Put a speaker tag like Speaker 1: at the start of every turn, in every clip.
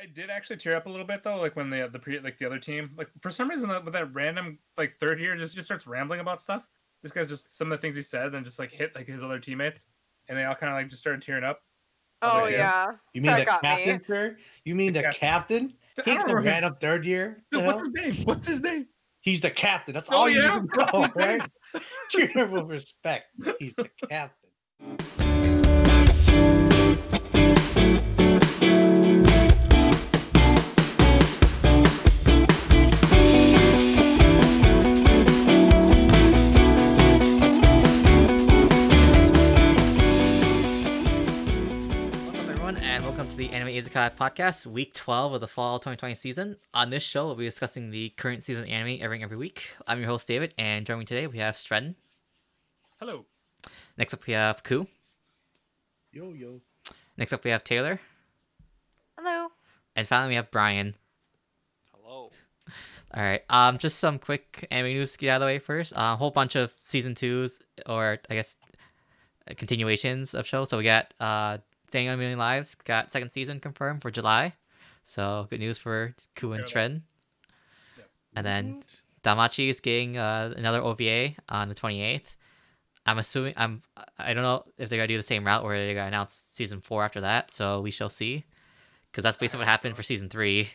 Speaker 1: I did actually tear up a little bit though, like when the the pre like the other team, like for some reason that with that random like third year just just starts rambling about stuff. This guy's just some of the things he said and just like hit like his other teammates, and they all kind of like just started tearing up.
Speaker 2: Oh
Speaker 1: like,
Speaker 2: yeah.
Speaker 3: You mean
Speaker 2: That
Speaker 3: the
Speaker 2: got me.
Speaker 3: captain, sir? You mean
Speaker 1: The
Speaker 3: the captain?
Speaker 1: I
Speaker 3: He's the
Speaker 1: remember his-
Speaker 3: random third year.
Speaker 1: Dude, what's his name? What's his name?
Speaker 3: He's the captain. That's
Speaker 1: Oh,
Speaker 3: all you
Speaker 1: yeah?
Speaker 3: need to know,
Speaker 1: his name?
Speaker 3: right? Treat him with respect. He's the captain.
Speaker 4: Welcome to the Anime Izakaya podcast, week 12 of the fall 2020 season. On this show, we'll be discussing the current season of anime airing every week. I'm your host, David, and joining me today, we have Stren.
Speaker 1: Hello.
Speaker 4: Next up, we have Ku.
Speaker 3: Yo yo.
Speaker 4: Next up, we have Taylor.
Speaker 2: Hello.
Speaker 4: And finally, we have Brian.
Speaker 5: Hello.
Speaker 4: All right, um, just some quick anime news to get out of the way first. A whole bunch of season twos, or I guess uh, continuations of shows. So we got uh, Standing on a Million Lives got second season confirmed for July. So good news for Ku and
Speaker 1: Hear.
Speaker 4: Stren.
Speaker 1: Yes.
Speaker 4: And then DanMachi is getting uh, another OVA on the 28th. I'm assuming I'm I don't know if they're gonna do the same route where they're gonna announce season four after that. So we shall see, because that's basically what happened for season three.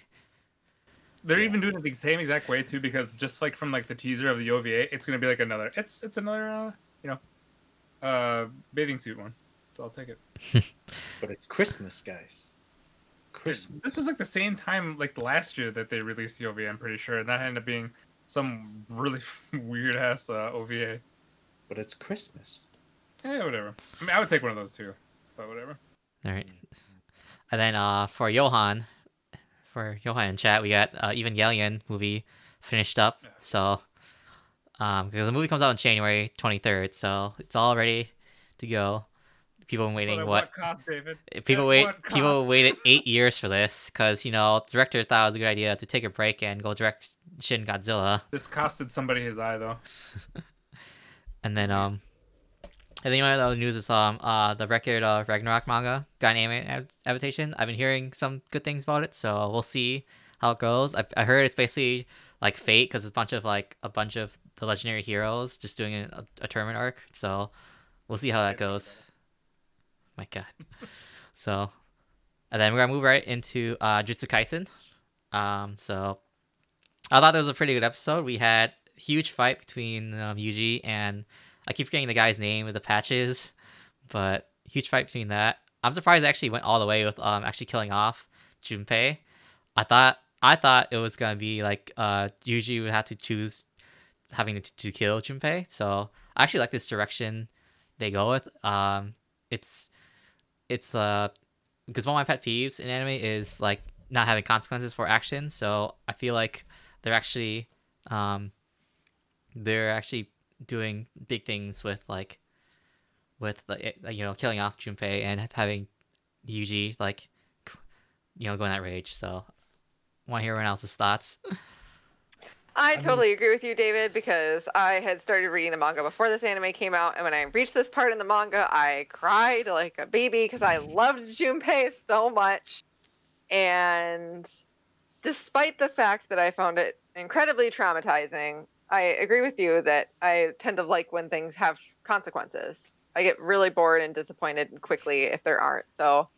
Speaker 1: They're
Speaker 3: Yeah.
Speaker 1: even doing it the same exact way too, because just like from like the teaser of the OVA, it's gonna be like another. It's it's another uh, you know, uh, bathing suit one. So I'll take it.
Speaker 3: But it's Christmas, guys. Christmas.
Speaker 1: This was like the same time like last year that they released the OVA. I'm pretty sure, and that ended up being some really weird ass uh, OVA.
Speaker 3: But it's Christmas.
Speaker 1: Yeah, whatever. I mean, I would take one of those too, but whatever.
Speaker 4: All right, and then uh for Johan, for Johan in chat, we got uh, Evangelion movie finished up.
Speaker 1: Yeah.
Speaker 4: So um because the movie comes out on January 23rd, so it's all ready to go. People been waiting what
Speaker 1: cost, David?
Speaker 4: people
Speaker 1: At
Speaker 4: wait people waited eight years for this because you know the director thought it was a good idea to take a break and go direct Shin Godzilla,
Speaker 1: This costed somebody his eye though.
Speaker 4: and then um, and then you know the news is um uh the record of Ragnarok manga got an anime adaptation. I've been hearing some good things about it, so we'll see how it goes. I, I heard it's basically like Fate because it's a bunch of like a bunch of the legendary heroes just doing a, a tournament arc. So we'll see how that goes. My God. so, and then we're gonna move right into uh, Jutsu Kaisen. Um, so I thought that was a pretty good episode. We had huge fight between um, Yuji and I keep forgetting the guy's name with the patches, but huge fight between that. I'm surprised it actually went all the way with um actually killing off Junpei. I thought I thought it was gonna be like uh Yuji would have to choose having to, to kill Junpei. So I actually like this direction they go with. Um, it's it's uh because one of my pet peeves in anime is like not having consequences for action. So I feel like they're actually um they're actually doing big things with like with like eh, you know killing off Junpei and having Yuji like you know going that rage. So want to hear everyone else's thoughts.
Speaker 2: I
Speaker 3: mean-
Speaker 2: totally agree with you, David, because I had started reading the manga before this anime came out, and when I reached this part in the manga, I cried like a baby because I loved Junpei so much. And despite the fact that I found it incredibly traumatizing, I agree with you that I tend to like when things have consequences. I get really bored and disappointed quickly if there aren't. So,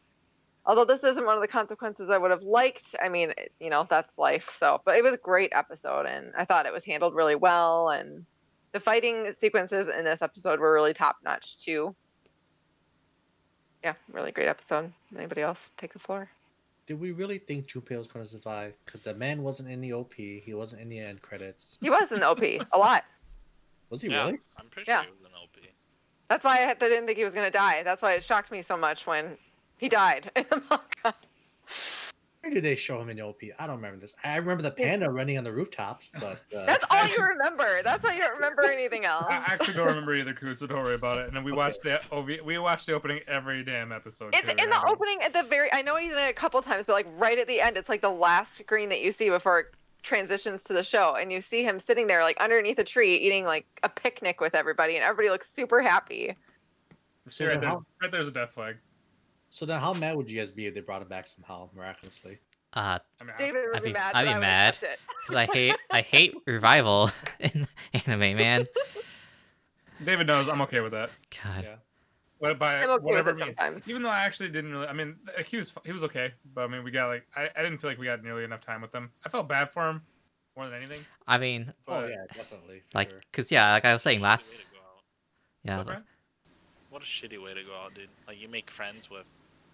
Speaker 2: although this isn't one of the consequences I would have liked, I mean, you know, that's life. So, but it was a great episode, and I thought it was handled really well, and the fighting sequences in this episode were really top notch too. Yeah, really great episode. Anybody else take the floor?
Speaker 3: Did we really think Junpei was going to survive? Because the man wasn't in the OP. He wasn't in the end credits.
Speaker 2: He was in the OP a lot.
Speaker 3: Was he
Speaker 5: yeah,
Speaker 3: really?
Speaker 5: I'm pretty
Speaker 2: Yeah.
Speaker 5: sure he was an OP.
Speaker 2: That's why I I didn't think he was gonna die. That's why it shocked me so much when he died in the manga.
Speaker 3: Where did they show him in the OP? I don't remember this. I remember the panda running on the rooftops, but uh,
Speaker 2: That's all you remember. That's why you don't remember anything else.
Speaker 1: I actually don't remember either, Koo, so don't worry about it. And then we
Speaker 3: Okay.
Speaker 1: watched the OV, we watched the opening every damn episode.
Speaker 2: It's
Speaker 1: too,
Speaker 2: in the opening at the very. I know he's in it a couple times, but like right at the end, it's like the last screen that you see before it transitions to the show, and you see him sitting there like underneath a tree eating like a picnic with everybody, and everybody looks super happy.
Speaker 1: See, right,
Speaker 3: So
Speaker 1: there, right there's a death flag.
Speaker 3: So then how mad would you guys be if they brought him back somehow miraculously?
Speaker 4: Uh,
Speaker 1: I mean,
Speaker 2: David would
Speaker 4: I'd
Speaker 2: be,
Speaker 4: be-
Speaker 2: mad.
Speaker 4: I'd be
Speaker 2: I
Speaker 4: mad. because I hate I hate revival in anime, man.
Speaker 1: David knows I'm okay with that.
Speaker 4: God.
Speaker 3: Yeah.
Speaker 1: What by
Speaker 2: I'm okay
Speaker 1: whatever means.
Speaker 2: sometimes.
Speaker 1: Even though I actually didn't really, I mean, like, he was he was okay, but I mean, we got like I, I didn't feel like we got nearly enough time with him. I felt bad for him more than anything.
Speaker 4: I mean,
Speaker 3: Oh yeah, definitely.
Speaker 4: like,
Speaker 3: sure.
Speaker 4: cause yeah, like I was saying last,
Speaker 5: way to go out.
Speaker 4: yeah,
Speaker 1: What's
Speaker 4: like-
Speaker 5: What a shitty way to go out, dude. Like you make friends with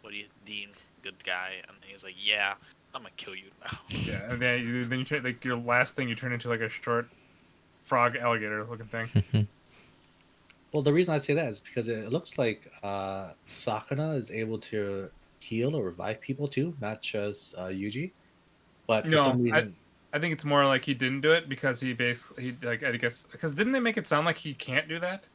Speaker 5: what do you deem good guy, and he's like, yeah, I'm gonna kill you now.
Speaker 1: Yeah, and then you, then you turn like your last thing you turn into like a short frog alligator looking thing.
Speaker 3: Well, the reason I say that is because it looks like uh, Sukuna is able to heal or revive people too, not just uh, Yuji. But for
Speaker 1: No,
Speaker 3: some
Speaker 1: I-
Speaker 3: reason,
Speaker 1: I think it's more like he didn't do it because he basically he like I guess because didn't they make it sound like he can't do that?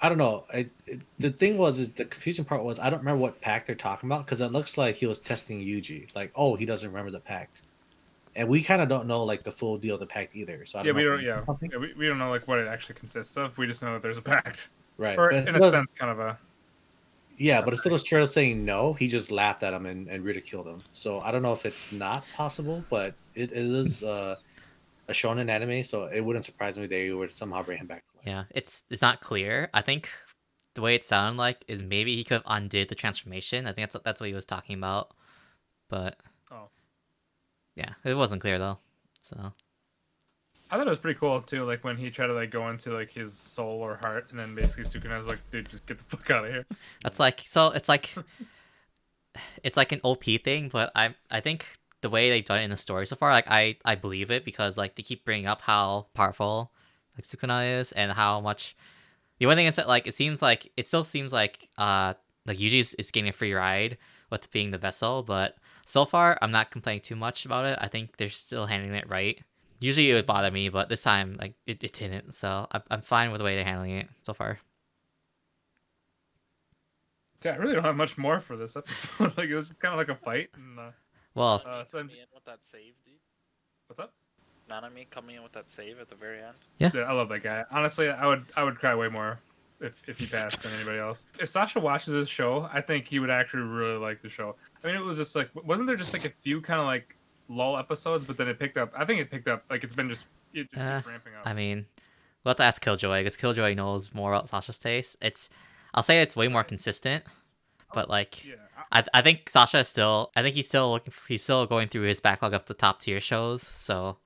Speaker 3: I don't know. I, it, the thing was, is the confusing part was I don't remember what pact they're talking about because it looks like he was testing Yuji. Like, oh, he doesn't remember the pact, and we kind of don't know like the full deal of the pact either. So I
Speaker 1: yeah, we don't. Yeah, yeah we, we don't know like what it actually consists of. We just know that there's a pact,
Speaker 3: right.
Speaker 1: or
Speaker 3: but
Speaker 1: in a sense, kind of a.
Speaker 3: Yeah, but instead of saying no, he just laughed at him and, and ridiculed him. So I don't know if it's not possible, but it, it is uh, a shonen anime, so it wouldn't surprise me they would somehow bring him back.
Speaker 4: Yeah, it's it's not clear. I think the way it sounded like is maybe he could have undid the transformation. I think that's that's what he was talking about, but
Speaker 1: Oh.
Speaker 4: yeah, it wasn't clear though. So
Speaker 1: I thought it was pretty cool too. Like when he tried to like go into like his soul or heart, and then basically Sukuna's like, "Dude, just get the fuck out of here."
Speaker 4: that's like so it's like it's like an OP thing, but I I think the way they've done it in the story so far, like I I believe it because like they keep bringing up how powerful like Sukuna is and how much. The one thing is that like it seems like it still seems like uh like Yuji is, is getting a free ride with being the vessel, but so far I'm not complaining too much about it. I think they're still handling it right. Usually it would bother me, but this time like it, it didn't, so I'm I'm fine with the way they're handling it so far.
Speaker 1: Yeah, I really don't have much more for this episode. like it was kind of like a fight. And, uh,
Speaker 4: Well,
Speaker 1: Uh,
Speaker 5: Nanami
Speaker 1: so-
Speaker 5: coming in that save, dude.
Speaker 1: what's up?
Speaker 5: Nanami coming in with that save at the very end.
Speaker 1: Dude, I love that guy. Honestly, I would I would cry way more if if he passed than anybody else. If Sasha watches this show, I think he would actually really like the show. I mean, it was just like wasn't there just like a few kind of like lull episodes, but then it picked up. I think it picked up. Like it's been just it just
Speaker 4: Uh,
Speaker 1: ramping up.
Speaker 4: I mean, we'll have to ask Killjoy because Killjoy knows more about Sasha's taste. It's, I'll say it's way more consistent, but like,
Speaker 1: yeah, I,
Speaker 4: I, I think Sasha is still, I think he's still looking, he's still going through his backlog of the top tier shows. So,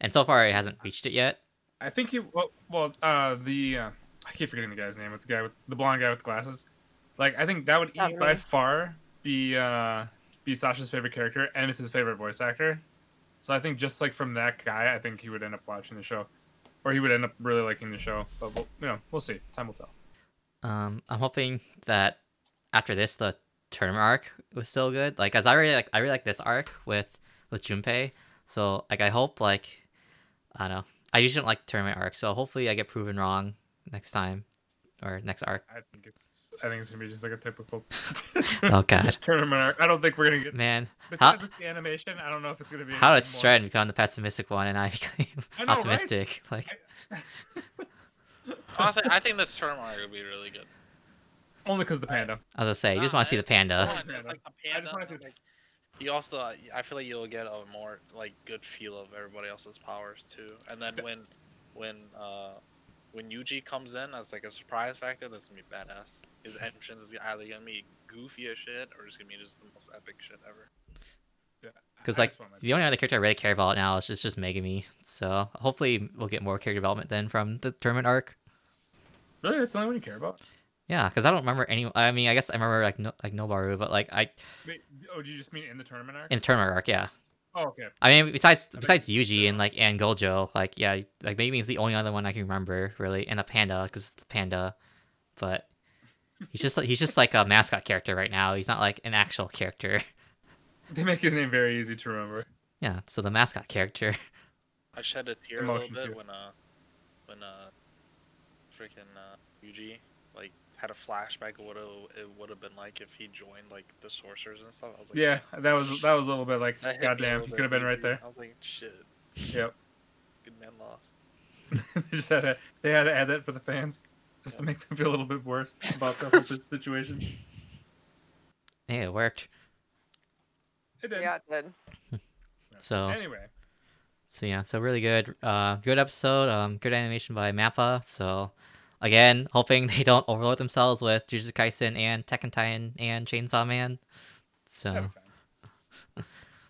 Speaker 4: and so far he hasn't reached it yet.
Speaker 1: I think he well well uh the uh, I keep forgetting the guy's name with the guy with the blonde guy with glasses. Like I think that would
Speaker 2: Not
Speaker 1: eat by far be uh be Sasha's favorite character and it's his favorite voice actor. So I think just like from that guy, I think he would end up watching the show, or he would end up really liking the show. But we'll, you know, we'll see. Time will tell.
Speaker 4: Um, I'm hoping that after this, the term arc was still good. Like, as I really like, I really like this arc with with Junpei. So, like, I hope like, I don't know. I usually don't like tournament arcs, so hopefully I get proven wrong next time or next arc.
Speaker 1: I think it's I think it's gonna be just like a typical
Speaker 4: Oh god,
Speaker 1: tournament arc. I don't think we're gonna get
Speaker 4: man,
Speaker 1: besides with the animation. I don't know if it's gonna be.
Speaker 4: how did
Speaker 1: anything more.
Speaker 4: Stren become the pessimistic one and I became
Speaker 1: I know, right?
Speaker 4: optimistic? Like,
Speaker 5: Honestly, I think this tournament arc would be really good.
Speaker 1: Only because of the panda.
Speaker 4: I was gonna say, you just want to see the panda.
Speaker 5: Come like the
Speaker 1: I just wanna see
Speaker 5: and, like, you also, I feel like you'll get a more like good feel of everybody else's powers too. And then when, when, uh, when Yuji comes in as like a surprise factor, that's gonna be badass. His entrance is either gonna be goofy as shit or it's gonna be just the most epic shit ever.
Speaker 1: Yeah,
Speaker 4: Because
Speaker 1: I
Speaker 4: like
Speaker 1: just want my-
Speaker 4: the only other character I really care about now is just just Megumi. So hopefully we'll get more character development then from the tournament arc.
Speaker 1: really, that's the only one you care about.
Speaker 4: Yeah, because I don't remember any. I mean, I guess I remember like no, like Nobara, but like I
Speaker 1: Wait, oh, do you just mean in the tournament arc?
Speaker 4: in the tournament arc, yeah.
Speaker 1: oh, okay.
Speaker 4: I mean, besides
Speaker 1: I
Speaker 4: besides
Speaker 1: think-
Speaker 4: Yuji and like and Gojo, like yeah, like maybe he's the only other one I can remember really, and the panda because the panda, but he's just like he's just like a mascot character right now. He's not like an actual character.
Speaker 1: They make his name very easy to remember.
Speaker 4: Yeah, so the mascot character.
Speaker 5: I shed a tear a little bit
Speaker 1: too.
Speaker 5: when uh, when uh, freaking uh, Yuji like had a flashback of what it, it would have been like if he joined like the sorcerers and stuff. I was like,
Speaker 1: Yeah, that was that was a little bit like,
Speaker 5: that hit
Speaker 1: goddamn, he could have been right there.
Speaker 5: I was like, shit,
Speaker 1: Yep.
Speaker 5: good man lost.
Speaker 1: they just had to they had to add that for the fans, just to make them feel a little bit worse about the whole situation.
Speaker 4: Hey, it worked.
Speaker 1: It did.
Speaker 2: Yeah, it did.
Speaker 4: So
Speaker 1: Anyway,
Speaker 4: so yeah, so really good, uh, good episode. Um, good animation by Mappa. So again, hoping they don't overload themselves with Jujutsu Kaisen and Attack on Titan and Chainsaw Man. So.
Speaker 1: that'll be fine.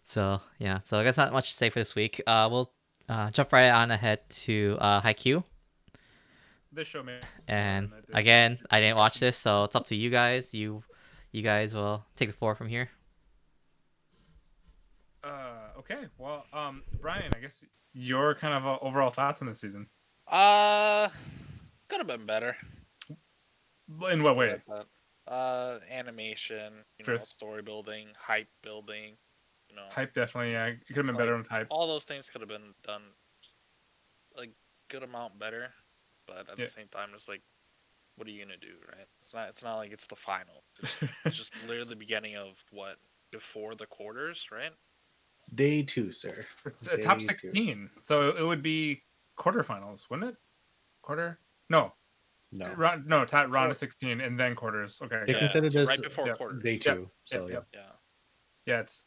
Speaker 4: So yeah, so I guess not much to say for this week. Uh, we'll uh, jump right on ahead to uh, Haikyuu.
Speaker 1: this show man.
Speaker 4: And again, I didn't watch this, so it's up to you guys. You, you guys will take the floor from here.
Speaker 1: Uh, okay. Well, um, Brian, I guess your kind of uh, overall thoughts on this season.
Speaker 5: Uh, could have been better.
Speaker 1: In what way?
Speaker 5: Uh, animation, you
Speaker 1: Sure.
Speaker 5: know, story building, hype building, you know,
Speaker 1: Hype definitely. Yeah, it could have been
Speaker 5: Like,
Speaker 1: better on hype.
Speaker 5: all those things could have been done like good amount better, but at
Speaker 1: Yeah.
Speaker 5: the same time, it's like, what are you gonna do, right? It's not. It's not like it's the final. It's, it's just literally the beginning of what before the quarters, right?
Speaker 3: Day two, sir.
Speaker 1: It's a top
Speaker 3: Day two.
Speaker 1: sixteen, so it would be quarterfinals, wouldn't it? Quarter? No,
Speaker 3: No,
Speaker 1: round, no, top, round
Speaker 5: Quarter.
Speaker 1: of sixteen and then quarters. Okay,
Speaker 3: They
Speaker 1: yeah,
Speaker 3: consider
Speaker 5: so
Speaker 3: this
Speaker 5: right before
Speaker 1: yeah,
Speaker 5: quarters.
Speaker 3: day two. So
Speaker 1: yep,
Speaker 3: yeah.
Speaker 1: yep.
Speaker 5: Yeah.
Speaker 1: yeah. It's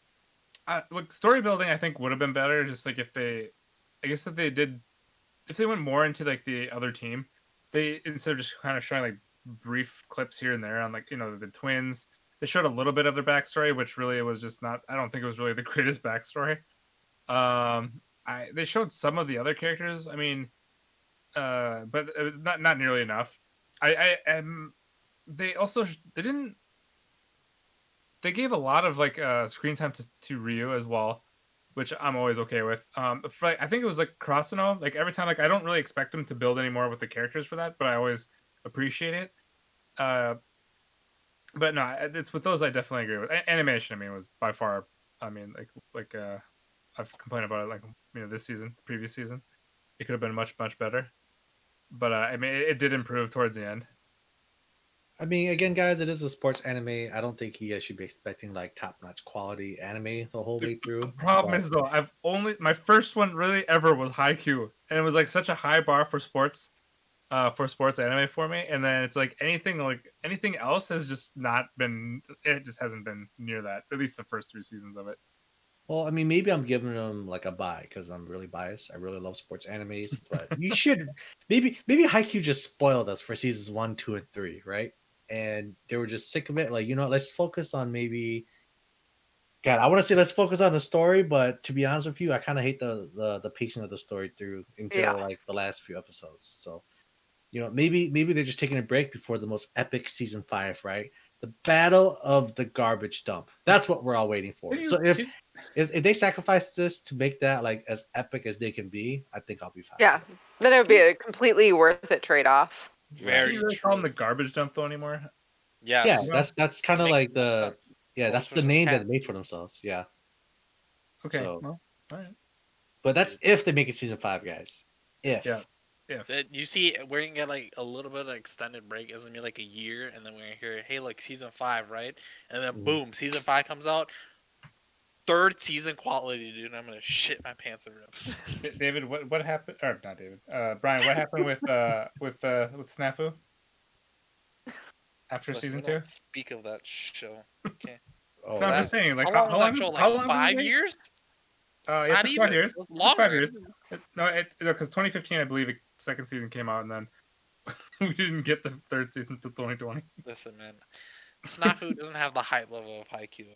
Speaker 1: uh, look story building. I think would have been better. Just like if they, I guess if they did, if they went more into like the other team, they instead of just kind of showing like brief clips here and there on like you know the twins, they showed a little bit of their backstory, which really was just not. I don't think it was really the greatest backstory. Um, I they showed some of the other characters. I mean, uh, but it was not not nearly enough. I I um, they also they didn't. They gave a lot of like uh screen time to, to Ryu as well, which I'm always okay with. Um, for, I think it was like Karasuno. Like every time, like I don't really expect him to build any more with the characters for that, but I always appreciate it. Uh, but no, it's with those I definitely agree with. A- animation, I mean, was by far. I mean, like like uh, I've complained about it like you know this season, the previous season, it could have been much much better. But uh, I mean, it, it did improve towards the end.
Speaker 3: I mean, again, guys, it is a sports anime. I don't think you guys should be expecting like top-notch quality anime the whole way through.
Speaker 1: The problem
Speaker 3: but-
Speaker 1: is though, I've only my first one really ever was Haikyuu, and it was like such a high bar for sports, uh, for sports anime for me. And then it's like anything like anything else has just not been. It just hasn't been near that. At least the first three seasons of it.
Speaker 3: Well, I mean, maybe I'm giving them like a buy because I'm really biased. I really love sports animes, but you should maybe maybe Haikyuu just spoiled us for seasons one, two, and three, right? And they were just sick of it. Like, you know, let's focus on maybe. God, I want to say let's focus on the story, but to be honest with you, I kind of hate the, the the pacing of the story through until
Speaker 2: Yeah.
Speaker 3: like the last few episodes. So, you know, maybe maybe they're just taking a break before the most epic season five, right? The battle of the garbage dump. That's what we're all waiting for.
Speaker 1: You-
Speaker 3: So if if, if they sacrifice this to make that like as epic as they can be, I think I'll be fine.
Speaker 2: Yeah, then it would be a completely worth it trade off.
Speaker 1: can
Speaker 5: Very
Speaker 1: you call them the garbage dump though anymore?
Speaker 3: Yeah,
Speaker 1: Yeah.
Speaker 3: that's that's kind of like the
Speaker 5: sense.
Speaker 3: yeah, that's the name that they made for themselves. Yeah,
Speaker 1: Okay,
Speaker 3: So-
Speaker 1: well, all right.
Speaker 3: but that's if they make it season five, guys. If
Speaker 1: Yeah. If
Speaker 5: That- You see, we're gonna get like a little bit of extended break. It's gonna be like a year, and then we're gonna hear, "Hey, look, season five, right?" And then
Speaker 3: Mhm.
Speaker 5: boom, season five comes out. Third season quality, dude. I'm gonna shit my pants every episode.
Speaker 1: David, what what happened? Or not David? Uh, Brian, what happened with uh with uh with Snafu after
Speaker 5: Listen,
Speaker 1: season two?
Speaker 5: Speak of that show. Okay.
Speaker 3: oh,
Speaker 1: No, I'm just saying, like
Speaker 5: how
Speaker 1: how,
Speaker 5: long
Speaker 1: how
Speaker 5: was
Speaker 1: long?
Speaker 5: that show?
Speaker 1: how long
Speaker 5: five years?
Speaker 1: Uh, yeah, it
Speaker 5: Not even.
Speaker 1: five years.
Speaker 5: It was
Speaker 1: It took five years. It, no, it because 2015, I believe, the second season came out, and then we didn't get the third season till 2020.
Speaker 5: Listen, man. Snafu doesn't have the hype level of Haikyuu.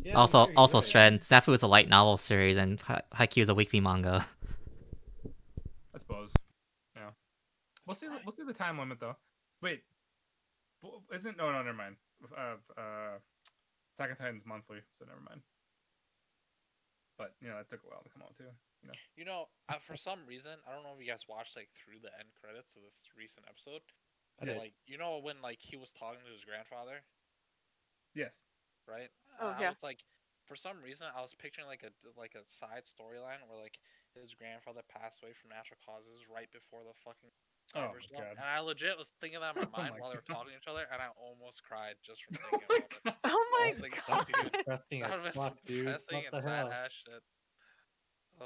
Speaker 5: Okay.
Speaker 3: yeah,
Speaker 4: also,
Speaker 3: very
Speaker 4: also,
Speaker 3: good.
Speaker 4: Stren, Snafu is a light novel series, and Ha- Haikyuu is a weekly manga.
Speaker 1: I suppose. Yeah, we'll see. We'll see the time limit though. Wait, isn't no no never mind. Uh, uh, Attack on Titan's monthly, so never mind. But you know that took a while to come out too. You know.
Speaker 5: You know, uh, for some reason, I don't know if you guys watched like through the end credits of this recent episode.
Speaker 3: I
Speaker 5: but,
Speaker 3: did.
Speaker 5: Like, you know when like he was talking to his grandfather,
Speaker 1: Yes.
Speaker 5: Right?
Speaker 2: Oh,
Speaker 5: I was like, for some reason, I was picturing like a like a side storyline where like his grandfather passed away from natural causes right before the fucking
Speaker 1: Oh my god.
Speaker 5: And I legit was thinking that in my
Speaker 1: Oh
Speaker 5: mind
Speaker 1: my
Speaker 5: while they were
Speaker 1: God.
Speaker 5: talking to each other, and I almost cried just from
Speaker 1: Oh
Speaker 5: thinking
Speaker 1: my
Speaker 5: about it.
Speaker 2: Oh my
Speaker 5: was like,
Speaker 2: god.
Speaker 5: dude,
Speaker 3: Depressing
Speaker 5: that
Speaker 3: as
Speaker 5: would have been
Speaker 3: fuck, dude.
Speaker 5: depressing
Speaker 3: What
Speaker 5: and
Speaker 3: the
Speaker 5: sad
Speaker 3: hell?
Speaker 5: ass shit.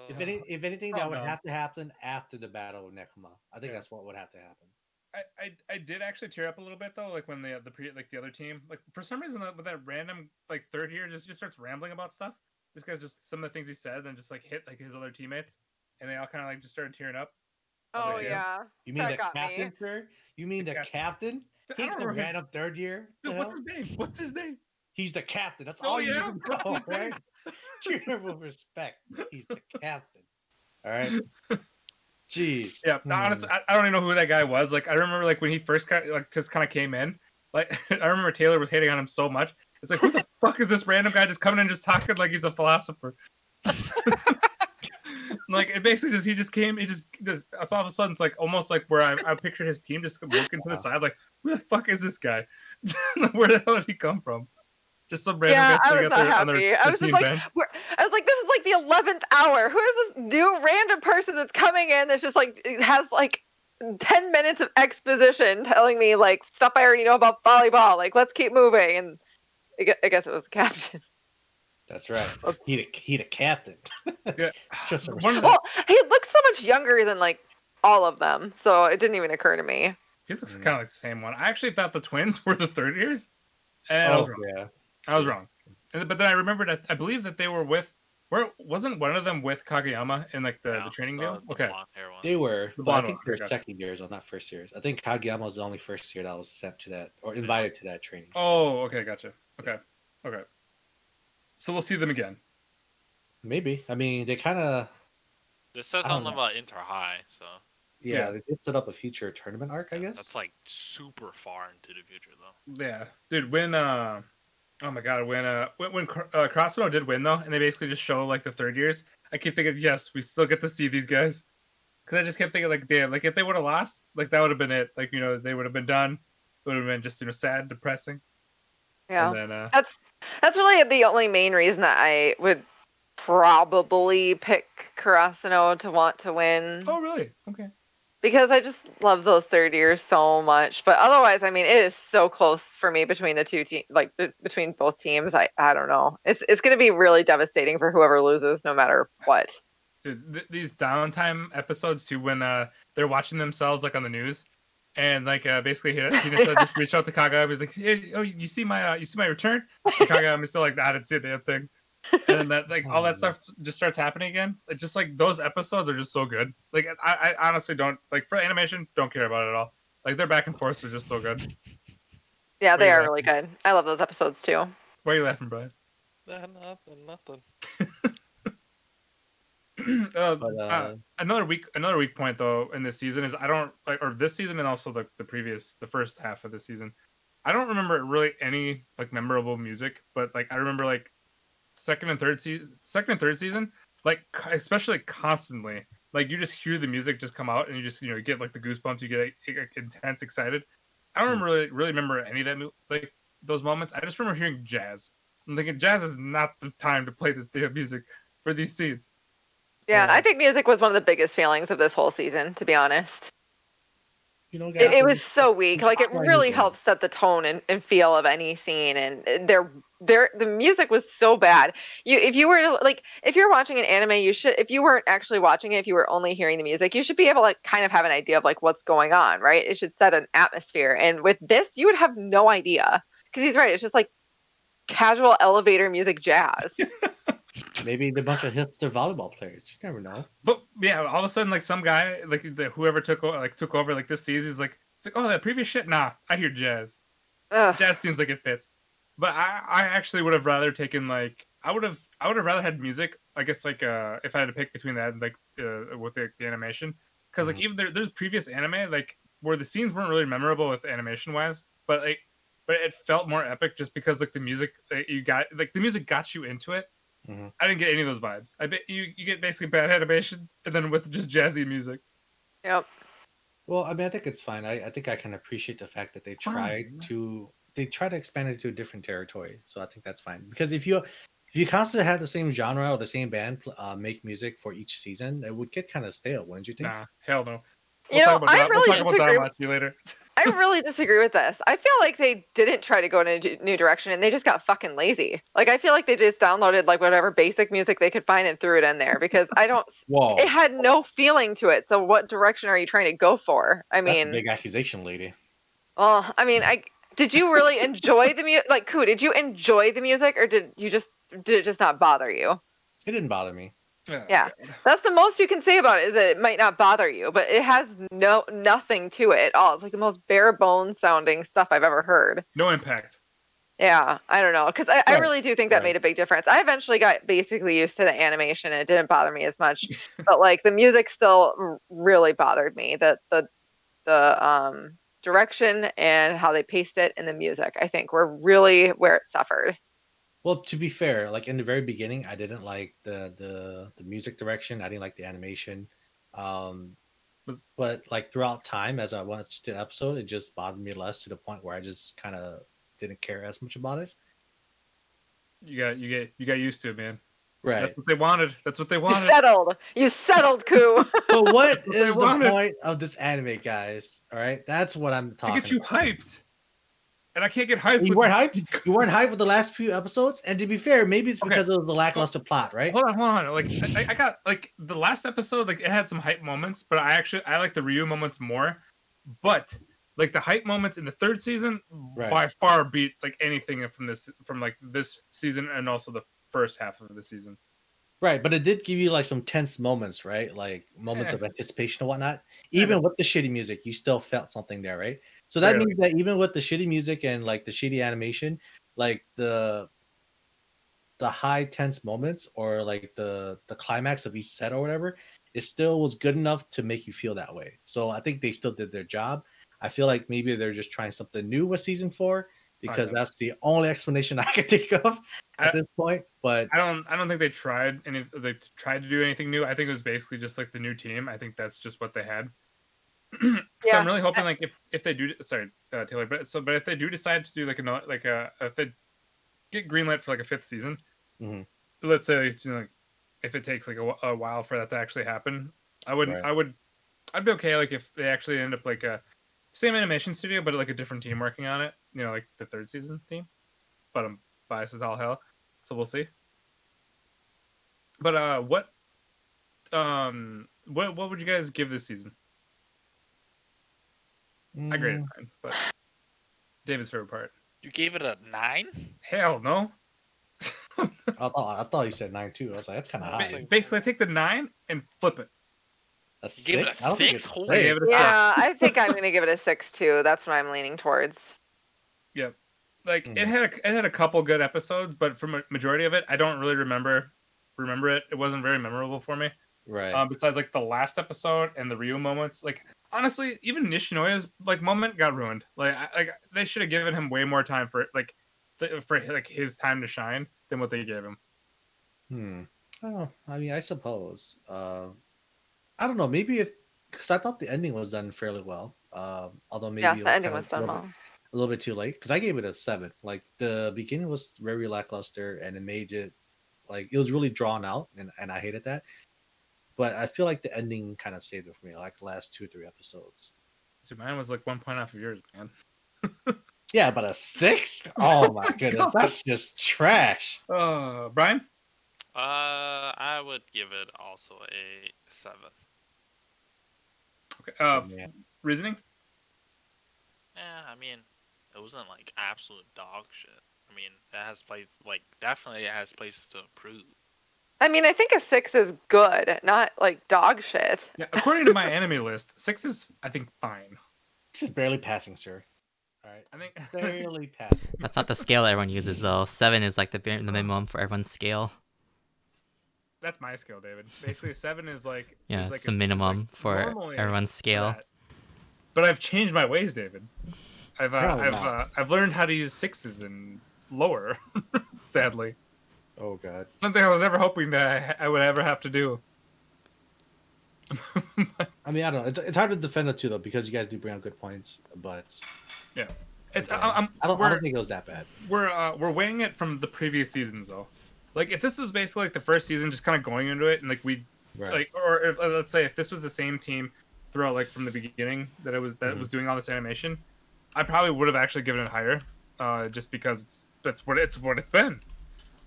Speaker 3: If
Speaker 5: Oh.
Speaker 3: any, if anything,
Speaker 1: Oh,
Speaker 3: that would
Speaker 1: no.
Speaker 3: have to happen after the battle of Nekoma. I think
Speaker 1: Yeah.
Speaker 3: that's what would have to happen.
Speaker 1: I, I I did actually tear up a little bit though, like when the the pre like the other team, like for some reason that with that random like third year just just starts rambling about stuff. This guy's just some of the things he said, and just like hit like his other teammates, and they all kind of like just started tearing up.
Speaker 2: Oh
Speaker 1: like,
Speaker 2: yeah.
Speaker 3: You mean
Speaker 2: That
Speaker 3: the
Speaker 2: got me.
Speaker 3: captain, sir? You mean
Speaker 1: The
Speaker 3: the
Speaker 1: cap-
Speaker 3: captain? He's the
Speaker 1: remember his-
Speaker 3: random third year.
Speaker 1: Dude, what's his name? What's his name?
Speaker 3: He's the captain. That's
Speaker 1: Oh,
Speaker 3: all you
Speaker 1: yeah?
Speaker 3: need to know,
Speaker 1: his name?
Speaker 3: right? Treat him with respect. He's the captain. All right. Jeez.
Speaker 1: Yeah, no,
Speaker 3: Hmm.
Speaker 1: honestly, I, I don't even know who that guy was. Like, I remember like when he first kind of, like just kind of came in. Like, I remember Taylor was hating on him so much. It's like, who the fuck is this random guy just coming in just talking like he's a philosopher? like, it basically just he just came. He just just it's all of a sudden it's like almost like where I, I pictured his team just looking to the side like, who the fuck is this guy? where the hell did he come from? Just some random
Speaker 2: Yeah,
Speaker 1: guy
Speaker 2: I
Speaker 1: sitting
Speaker 2: was
Speaker 1: there
Speaker 2: not
Speaker 1: on their,
Speaker 2: happy.
Speaker 1: their
Speaker 2: I was just like. We're, I was like, this is like the eleventh hour. Who is this new random person that's coming in that's just like has like ten minutes of exposition telling me like stuff I already know about volleyball. Like, let's keep moving. And I guess it was the captain.
Speaker 3: That's right. He the he the captain.
Speaker 1: Yeah.
Speaker 3: Just a
Speaker 1: One of
Speaker 3: respect.
Speaker 1: the-
Speaker 2: Well, he looks so much younger than like all of them, so it didn't even occur to me.
Speaker 1: He looks
Speaker 3: Mm.
Speaker 1: kind of like the same one. I actually thought the twins were the third years, and I was
Speaker 3: Oh,
Speaker 1: wrong.
Speaker 3: yeah.
Speaker 1: I was wrong. And- But then I remembered, I, I believe that they were with. Where wasn't one of them with Kageyama in like the,
Speaker 5: Yeah,
Speaker 1: the training
Speaker 5: the-
Speaker 1: deal?
Speaker 5: the
Speaker 1: Okay,
Speaker 5: blonde hair one.
Speaker 3: They were,
Speaker 1: The
Speaker 3: but I think they're
Speaker 1: okay.
Speaker 3: second years, or not first years. I think Kageyama was the only first year that was sent to that or invited to that training.
Speaker 1: Oh, okay, gotcha. Okay, okay. So we'll see them again.
Speaker 3: Maybe. I mean, they kind of
Speaker 5: This says
Speaker 3: I don't
Speaker 5: something
Speaker 3: know.
Speaker 5: about Inter High, so
Speaker 3: yeah,
Speaker 1: Yeah.
Speaker 3: they did set up a future tournament arc, I guess.
Speaker 5: that's like super far into the future, though.
Speaker 1: Yeah, dude. When uh, oh my god, when uh, when when uh, did win though, and they basically just show like the third years. I keep thinking, yes, we still get to see these guys. Because I just kept thinking, like, damn, like if they would have lost, like that would have been it. Like you know, they would have been done. It would have been just you know sad, depressing.
Speaker 2: Yeah.
Speaker 1: And then uh,
Speaker 2: That's that's really the only main reason that I would probably pick Karasuno to want to win.
Speaker 1: oh really? Okay.
Speaker 2: Because I just love those third years so much. But otherwise, I mean, it is so close for me between the two teams, like be- between both teams. I I don't know. It's it's going to be really devastating for whoever loses, no matter what.
Speaker 1: Dude, th- these downtime episodes too, when uh they're watching themselves like on the news, and like uh basically he, he just reach out to Kageyama. He's like, hey, "Oh, you see my uh, you see my return?" And Kageyama's still like, "I didn't see a damn thing." And then that like all that stuff just starts happening again. It's just like those episodes are just so good. Like I, I honestly don't like for animation, don't care about it at all. Like their back and forths are just so good.
Speaker 2: Yeah, they
Speaker 1: Wait,
Speaker 2: are really good. I love those episodes too.
Speaker 1: Why are you laughing, Brian?
Speaker 5: Nothing, nothing.
Speaker 1: uh,
Speaker 3: But uh,
Speaker 1: uh, another weak another weak point though in this season is I don't like or this season and also the, the previous the first half of the season. I don't remember really any like memorable music, but like I remember like second and third season second and third season, like especially constantly. Like you just hear the music just come out and you just you know you get like the goosebumps, you get like, like, intense excited. I don't
Speaker 3: Hmm.
Speaker 1: really really remember any of that mo- like those moments. I just remember hearing jazz. I'm thinking jazz is not the time to play this damn music for these scenes.
Speaker 2: Yeah,
Speaker 3: Yeah.
Speaker 2: I think music was one of the biggest failings of this whole season, to be honest.
Speaker 3: You know,
Speaker 2: It, it was so weak. Like it really helped set the tone and, and feel of any scene. And uh, there, there, the music was so bad. You, if you were to like, if you're watching an anime, you should. If you weren't actually watching it, if you were only hearing the music, you should be able to like kind of have an idea of like what's going on, right? It should set an atmosphere. And with this, you would have no idea because he's right. It's just like casual elevator music jazz.
Speaker 3: maybe the bunch of hipster volleyball players. You never know.
Speaker 1: But yeah, all of a sudden, like some guy, like the, whoever took like took over like this season, is like, it's like, oh, that previous shit. Nah, I hear jazz.
Speaker 2: Ugh.
Speaker 1: Jazz seems like it fits. But I, I actually would have rather taken like, I would have, I would have rather had music. I guess like, uh, if I had to pick between that and like, uh, with the, the animation, because like
Speaker 3: Mhm.
Speaker 1: even there, there's previous anime like where the scenes weren't really memorable with animation wise, but like, but it felt more epic just because like the music that you got, like the music got you into it.
Speaker 3: Mhm.
Speaker 1: I didn't get any of those vibes. I bet you you get basically bad animation and then with just jazzy music.
Speaker 2: Yep.
Speaker 3: Well, I mean, I think it's fine. I, I think I can appreciate the fact that they
Speaker 1: Fine.
Speaker 3: tried to they try to expand it to a different territory. So I think that's fine. Because if you if you constantly had the same genre or the same band uh, make music for each season, it would get kind of stale, wouldn't you think?
Speaker 1: Nah, hell no.
Speaker 2: You know,
Speaker 1: talk about
Speaker 2: I
Speaker 1: Da-
Speaker 2: really
Speaker 1: we'll talk about
Speaker 2: disagree.
Speaker 1: DanMachi later.
Speaker 2: I really disagree with this. I feel like they didn't try to go in a new direction and they just got fucking lazy. Like I feel like they just downloaded like whatever basic music they could find and threw it in there because I don't
Speaker 3: Whoa,
Speaker 2: it had no feeling to it. So what direction are you trying to go for? I
Speaker 3: that's a
Speaker 2: mean,
Speaker 3: big accusation, lady.
Speaker 2: well, I mean, I did you really enjoy the music? Like, Koo, did you enjoy the music or did you just did it just not bother you?
Speaker 3: It didn't bother me.
Speaker 2: Yeah. That's the most you can say about it is that it might not bother you, but it has no nothing to it at all. It's like the most bare bones sounding stuff I've ever heard.
Speaker 1: No impact.
Speaker 2: Yeah, I don't know, because I, I really do think that
Speaker 3: right.
Speaker 2: made a big difference. I eventually got basically used to the animation, and it didn't bother me as much. but like the music still really bothered me. The the the um direction and how they paced it and the music, I think, were really where it suffered.
Speaker 3: Well, to be fair, like in the very beginning, I didn't like the the the music direction. I didn't like the animation. Um,
Speaker 1: Was-
Speaker 3: but like throughout time, as I watched the episode, it just bothered me less to the point where I just kind of didn't care as much about it.
Speaker 1: You got you get you got used to it, man.
Speaker 3: Right.
Speaker 1: That's what they wanted. That's what they
Speaker 2: You
Speaker 1: wanted.
Speaker 2: settled. You settled, Koo.
Speaker 3: but what is what the
Speaker 1: wanted.
Speaker 3: point of this anime, guys? All right, that's what I'm talking.
Speaker 1: to get you
Speaker 3: about.
Speaker 1: hyped. And I can't get hyped.
Speaker 3: You weren't hyped. You weren't hyped with the last few episodes. And to be fair, maybe it's
Speaker 1: Okay.
Speaker 3: because of the lackluster plot, right?
Speaker 1: Hold on, hold on. Like I, I got like the last episode, like it had some hype moments, but I actually I like the Ryu moments more. But like the hype moments in the third season
Speaker 3: Right.
Speaker 1: by far beat like anything from this from like this season and also the first half of the season.
Speaker 3: Right, but it did give you like some tense moments, right? Like moments
Speaker 1: Yeah.
Speaker 3: of anticipation and whatnot. Even with the shitty music, you still felt something there, right? So that
Speaker 1: Really?
Speaker 3: means that even with the shitty music and like the shitty animation, like the the high tense moments or like the the climax of each set or whatever, it still was good enough to make you feel that way. So I think they still did their job. I feel like maybe they're just trying something new with season four because that's the only explanation I can think of
Speaker 1: I-
Speaker 3: at this point. But
Speaker 1: I don't I don't think they tried any they tried to do anything new. I think it was basically just like the new team. I think that's just what they had. So
Speaker 2: Yeah,
Speaker 1: I'm really hoping like if if they do sorry uh, Taylor, but so but if they do decide to do like another like a if they get greenlit for like a fifth season,
Speaker 3: Mhm.
Speaker 1: let's say you know, like, if it takes like a, a while for that to actually happen, I would
Speaker 3: Right.
Speaker 1: I would I'd be okay like if they actually end up like a same animation studio but like a different team working on it, you know, like the third season team. But I'm biased as all hell, so we'll see. But uh, what, um, what what would you guys give this season? I graded
Speaker 3: mm,
Speaker 1: nine, but David's favorite part.
Speaker 5: You gave it a nine?
Speaker 1: Hell no.
Speaker 3: I thought I thought you said nine too. I was like, that's kind of high.
Speaker 1: Basically, I take the nine and flip it.
Speaker 3: A
Speaker 5: You gave it
Speaker 3: six?
Speaker 5: a
Speaker 3: I don't think
Speaker 5: six?
Speaker 3: it's
Speaker 5: Holy
Speaker 1: I it a
Speaker 2: yeah, I think I'm gonna give it a six too. That's what I'm leaning towards.
Speaker 1: Yep. Like
Speaker 3: Hmm.
Speaker 1: it had a, it had a couple good episodes, but for ma- majority of it, I don't really remember remember it. It wasn't very memorable for me.
Speaker 3: Right.
Speaker 1: Um, besides like the last episode and the Ryu moments, like honestly, even Nishinoya's like moment got ruined. Like I, like they should have given him way more time for like th- for like his time to shine than what they gave him.
Speaker 3: Hmm. Oh, I mean, I suppose. Uh, I don't know. Maybe if because I thought the ending was done fairly well. Um, although maybe
Speaker 2: yeah, the ending was done
Speaker 3: a little,
Speaker 2: well.
Speaker 3: bit, a little bit too late because I gave it a seven. Like the beginning was very lackluster and it made it like it was really drawn out and, and I hated that. But I feel like the ending kind of saved it for me, like the last two or three episodes.
Speaker 1: Dude, mine was like one point off of yours, man.
Speaker 3: Yeah, but a six? Oh my goodness, that's just trash.
Speaker 1: Uh, Brian.
Speaker 6: Uh, I would give it also a seven.
Speaker 1: Okay. Uh,
Speaker 3: So, man.
Speaker 1: reasoning.
Speaker 6: Yeah, I mean, it wasn't like absolute dog shit. I mean, it has places like definitely it has places to improve.
Speaker 2: I mean, I think a six is good, not like dog shit.
Speaker 1: Yeah, according to my enemy list, six is I think fine.
Speaker 3: This is barely passing, sir. All right,
Speaker 1: I think
Speaker 3: barely passing.
Speaker 4: That's not the scale everyone uses though. Seven is like the the minimum for everyone's scale.
Speaker 1: that's my scale, David. Basically, seven is like
Speaker 4: Yeah,
Speaker 1: is like
Speaker 4: it's the
Speaker 1: a s- is,
Speaker 4: minimum
Speaker 1: like,
Speaker 4: for everyone's
Speaker 1: for
Speaker 4: scale.
Speaker 1: that. But I've changed my ways, David. I've uh, I've uh, I've learned how to use sixes and lower. sadly,
Speaker 3: Oh god.
Speaker 1: something I was ever hoping that I, I would ever have to do.
Speaker 3: I mean, I don't know. It's, it's hard to defend the two though because you guys do bring up good points, but yeah,
Speaker 1: It's
Speaker 3: Okay.
Speaker 1: I, I'm,
Speaker 3: I don't. I don't think it was that bad.
Speaker 1: we're uh, we're weighing it from the previous seasons though. Like if this was basically like the first season, just kind of going into it, and like we
Speaker 3: Right.
Speaker 1: like or if, uh, let's say if this was the same team throughout like from the beginning that it was that it
Speaker 3: Mhm.
Speaker 1: was doing all this animation, I probably would have actually given it higher, uh, just because it's, that's what it's what it's been.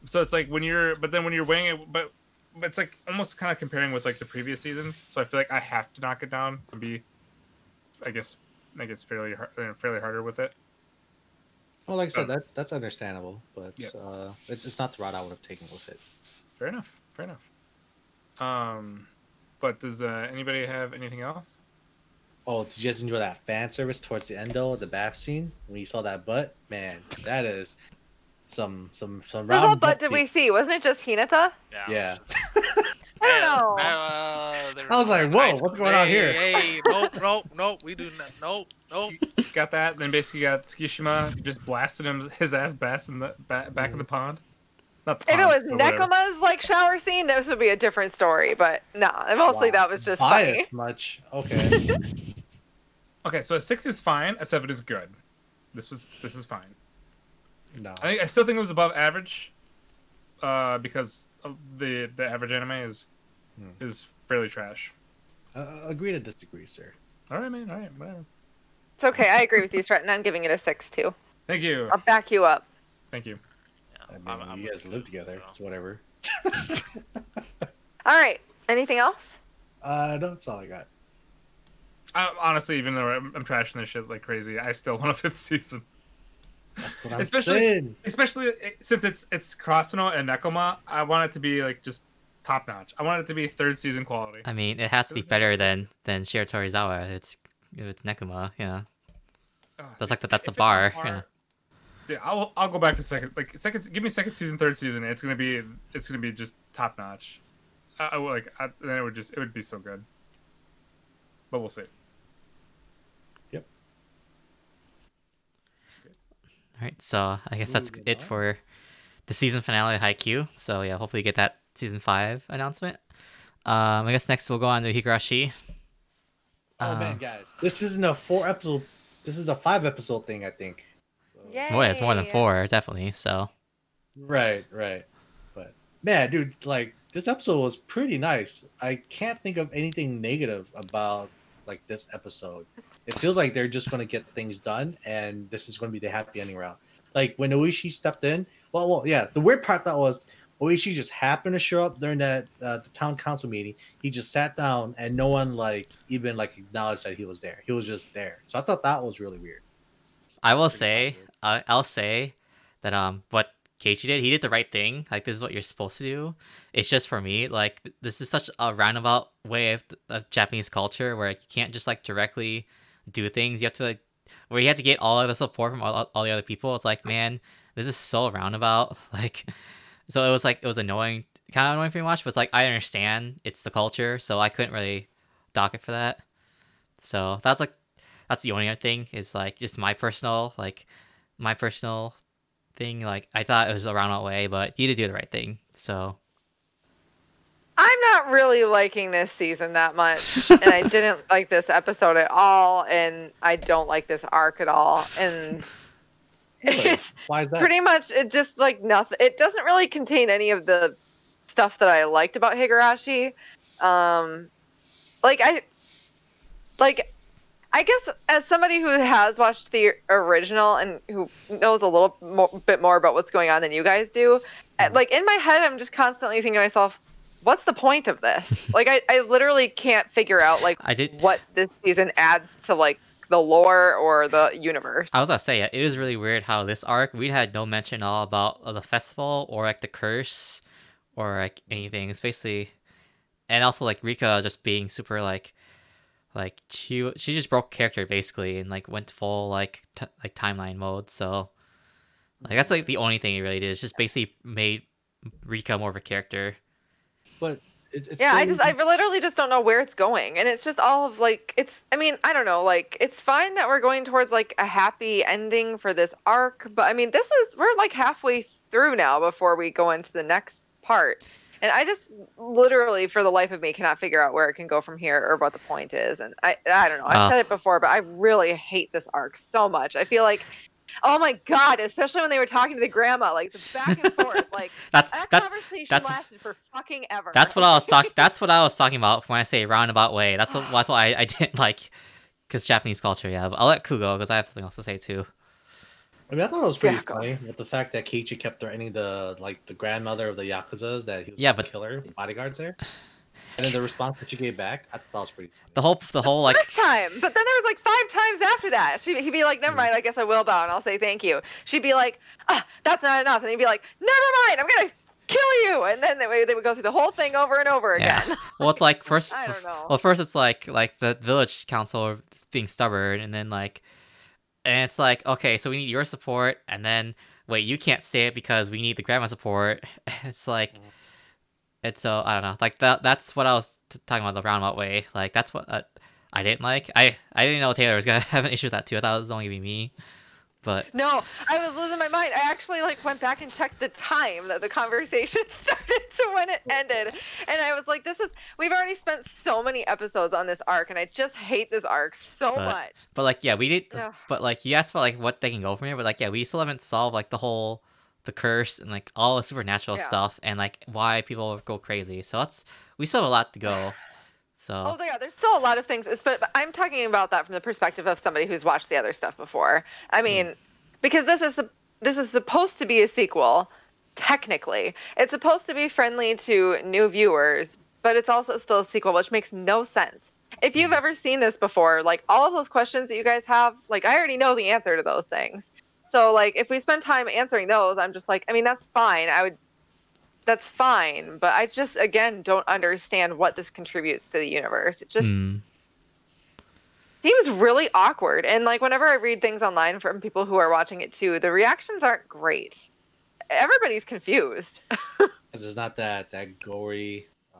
Speaker 1: So it's like when you're, but then when you're weighing it, but, but it's like almost kind of comparing with like the previous seasons. So I feel like I have to knock it down and be, I guess, I guess fairly har- uh, fairly harder with it.
Speaker 3: Well, like I said,
Speaker 1: Uh,
Speaker 3: that's that's understandable, but
Speaker 1: Yep.
Speaker 3: uh, it's, it's not the route I would have taken with it.
Speaker 1: Fair enough. Fair enough. Um, but does uh, anybody have anything else?
Speaker 3: Oh, did you guys enjoy that fan service towards the end though, the bath scene when you saw that butt? Man, that is some some some
Speaker 2: Whose all
Speaker 3: round
Speaker 2: butt did we see? Wasn't it just Hinata?
Speaker 5: Yeah.
Speaker 3: Yeah.
Speaker 2: I don't know.
Speaker 5: Uh,
Speaker 3: I was like, whoa,
Speaker 5: ice-
Speaker 3: what's going on here?
Speaker 5: Hey, nope, nope, nope. We do not. Nope, nope.
Speaker 1: got that. and Then basically got Tsukishima just blasted him his ass back in the back, back in the pond. Not the
Speaker 2: If it was
Speaker 1: but whatever.
Speaker 2: Nekoma's like shower scene, this would be a different story. But no, mostly
Speaker 3: Wow.
Speaker 2: that was just
Speaker 3: Buy
Speaker 2: funny.
Speaker 3: as much. Okay.
Speaker 1: Okay, so a six is fine. A seven is good. This was this is fine.
Speaker 3: No.
Speaker 1: I I still think it was above average, uh, because the the average anime is
Speaker 3: Hmm.
Speaker 1: is fairly trash.
Speaker 3: Uh, agree to disagree, sir.
Speaker 1: All right, man. All right, whatever.
Speaker 2: It's okay. I agree with you, Stratton. I'm giving it a six too.
Speaker 1: Thank you.
Speaker 2: I'll back you up.
Speaker 1: Thank you.
Speaker 6: Yeah,
Speaker 3: I mean,
Speaker 6: I'm- I'm
Speaker 3: you guys live together,
Speaker 6: so.
Speaker 3: so whatever.
Speaker 2: All right. Anything else?
Speaker 3: Uh, no, that's all I got.
Speaker 1: I, honestly, even though I'm, I'm trashing this shit like crazy, I still want a fifth season.
Speaker 3: That's what I'm
Speaker 1: Especially-
Speaker 3: saying.
Speaker 1: Especially eh, since it's it's Karasuno and Nekoma. I want it to be like just top notch. I want it to be third season quality.
Speaker 4: I mean, it has to be
Speaker 1: Isn't it-
Speaker 4: better than than Shiratorizawa. It's it's Nekoma, yeah.
Speaker 1: Ugh,
Speaker 4: That's like the, that's
Speaker 1: if
Speaker 4: the
Speaker 1: it's
Speaker 4: bar. Yeah.
Speaker 1: Dude, I'll I'll go back to second like second. Give me second season, third season. It's gonna be it's gonna be just top notch. I, I like I, then it would just it would be so good. But we'll see.
Speaker 4: All right, so I guess that's it for the season finale of Haikyuu. So yeah, hopefully you get that season five announcement. Um, I guess next we'll go on to Higurashi.
Speaker 3: Oh
Speaker 4: Uh,
Speaker 3: man, guys, this isn't a four episode. This is a five episode thing, I think. So,
Speaker 2: Yeah.
Speaker 4: It's more, it's more than
Speaker 2: Yay.
Speaker 4: four, definitely. So
Speaker 3: Right, right. But man, dude, like this episode was pretty nice. I can't think of anything negative about like this episode. It feels like they're just gonna get things done, and this is gonna be the happy ending route. Like when Oishi stepped in. Well, well, yeah. The weird part that was Oishi just happened to show up during that uh, the town council meeting. He just sat down, and no one like even like acknowledged that he was there. He was just there. So I thought that was really weird.
Speaker 4: I will say, uh, I'll say that um, what Keiichi did, he did the right thing. Like this is what you're supposed to do. It's just for me, like this is such a roundabout way of, of Japanese culture where like, you can't just like directly do things. You have to like, where you have to get all of the support from all, all the other people. It's like, man, this is so roundabout. Like, so it was like it was annoying, kind of annoying for me to watch. But it's like I understand it's the culture, so I couldn't really dock it for that. So that's like that's the only other thing is like just my personal like my personal thing like i thought it was a roundabout way but he did do the right thing so
Speaker 2: I'm not really liking this season that much, and I didn't like this episode at all, and I don't like this arc at all, and
Speaker 3: Really?
Speaker 2: it's
Speaker 3: Why is that?
Speaker 2: pretty much it just like nothing. It doesn't really contain any of the stuff that I liked about Higurashi. Um, like I, like I guess as somebody who has watched the original and who knows a little bit more about what's going on than you guys do,
Speaker 3: Mhm.
Speaker 2: like in my head, I'm just constantly thinking to myself, "What's the point of this?" like I, I literally can't figure out like
Speaker 4: i did
Speaker 2: what this season adds to like the lore or the universe.
Speaker 4: i was gonna say it is really weird how this arc we had no mention at all about the festival or like the curse or like anything it's basically and also like rika just being super like like she she just broke character basically and like went full like t- like timeline mode so like that's like the only thing he really did is just basically made rika more of a character
Speaker 3: But it, it's
Speaker 2: yeah, I just I literally just don't know where it's going, and it's just all of like it's. I mean, I don't know. Like it's fine that we're going towards like a happy ending for this arc, but I mean, this is we're like halfway through now before we go into the next part, and I just literally, for the life of me, cannot figure out where it can go from here or what the point is. And I I don't know. I've
Speaker 4: Ah.
Speaker 2: said it before, but I really hate this arc so much. I feel like Oh my god! Especially when they were talking to the grandma, like the back and forth, like
Speaker 4: That's
Speaker 2: that
Speaker 4: that's
Speaker 2: conversation
Speaker 4: that's-
Speaker 2: lasted for fucking ever.
Speaker 4: that's what I was talking. That's what I was talking about when I say roundabout way. That's what, that's why I, I didn't like, because Japanese culture. Yeah, but I'll let Ku go because I have something else to say too.
Speaker 3: I mean, I thought it was pretty
Speaker 2: Yeah,
Speaker 3: funny with the fact that Keiichi kept threatening the like the grandmother of the yakuza's that he was
Speaker 4: Yeah,
Speaker 3: gonna
Speaker 4: but-
Speaker 3: kill her, bodyguards there, and then the response that she gave back, I thought was pretty. Funny.
Speaker 4: The whole the whole like
Speaker 2: First time, but then there was like five times after that. She, he'd be like, "Never mind, I guess I will bow and I'll say thank you." She'd be like, ah, "That's not enough," and he'd be like, "Never mind, I'm gonna kill you," and then they, would- they would go through the whole thing over and over
Speaker 4: Yeah.
Speaker 2: again.
Speaker 4: well, it's like first.
Speaker 2: I don't know.
Speaker 4: Well, first it's like like the village council being stubborn, and then like, and it's like okay, so we need your support, and then wait, you can't say it because we need the grandma support. It's like,
Speaker 3: Mhm.
Speaker 4: It's so I don't know, like that. That's what I was t- talking about the roundabout way. Like that's what uh, I didn't like. I I didn't know Taylor was gonna have an issue with that too. I thought it was only gonna be me, but
Speaker 2: No, I was losing my mind. I actually like went back and checked the time that the conversation started to when it ended, and I was like, "This is we've already spent so many episodes on this arc, and I just hate this arc so
Speaker 4: But-
Speaker 2: much."
Speaker 4: but like yeah, we did.
Speaker 2: Ugh.
Speaker 4: But like you asked about like what they can go from here, but like yeah, we still haven't solved like the whole the curse and like all the supernatural
Speaker 2: Yeah.
Speaker 4: stuff and like why people go crazy. So that's we still have a lot to go. So
Speaker 2: Oh yeah, there's still a lot of things, but but I'm talking about that from the perspective of somebody who's watched the other stuff before. I hmm. mean, because this is this is supposed to be a sequel, technically. It's supposed to be friendly to new viewers, but it's also still a sequel, which makes no sense. If you've hmm. ever seen this before, like all of those questions that you guys have, like I already know the answer to those things. So like if we spend time answering those, I'm just like, I mean that's fine. I would that's fine, but I just again don't understand what this contributes to the universe. It just
Speaker 4: hmm.
Speaker 2: seems really awkward. And like whenever I read things online from people who are watching it too, the reactions aren't great. Everybody's confused.
Speaker 3: Because it's not that that gory. Uh,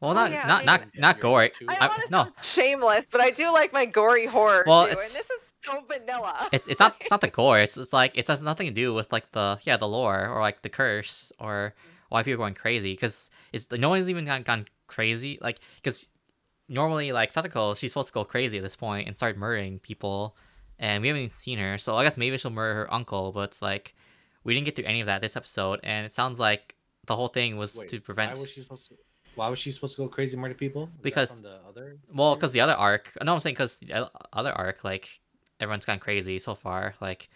Speaker 4: well
Speaker 2: Oh,
Speaker 4: not
Speaker 2: yeah,
Speaker 4: not
Speaker 2: I
Speaker 4: not
Speaker 2: mean-
Speaker 4: not gory.
Speaker 2: I
Speaker 4: I-
Speaker 2: don't want to
Speaker 4: no.
Speaker 2: sound shameless, but I do like my gory horror
Speaker 4: Well,
Speaker 2: too.
Speaker 4: it's-
Speaker 2: And this is so vanilla.
Speaker 4: It's it's not it's not the gore. It's it's like it has nothing to do with like the yeah the lore or like the curse or mm-hmm. why people are going crazy because it's no one's even gone, gone crazy like because normally like Satoko she's supposed to go crazy at this point and start murdering people and we haven't even seen her so I guess maybe she'll murder her uncle but it's like we didn't get through any of that this episode and it sounds like the whole thing was
Speaker 3: wait,
Speaker 4: to prevent
Speaker 3: Why was she supposed to? Why was she supposed to go crazy and murder people? Was that
Speaker 4: Because-
Speaker 3: from the other.
Speaker 4: Well, because the other arc. No, I'm saying because the other arc, like everyone's gone crazy so far. Like,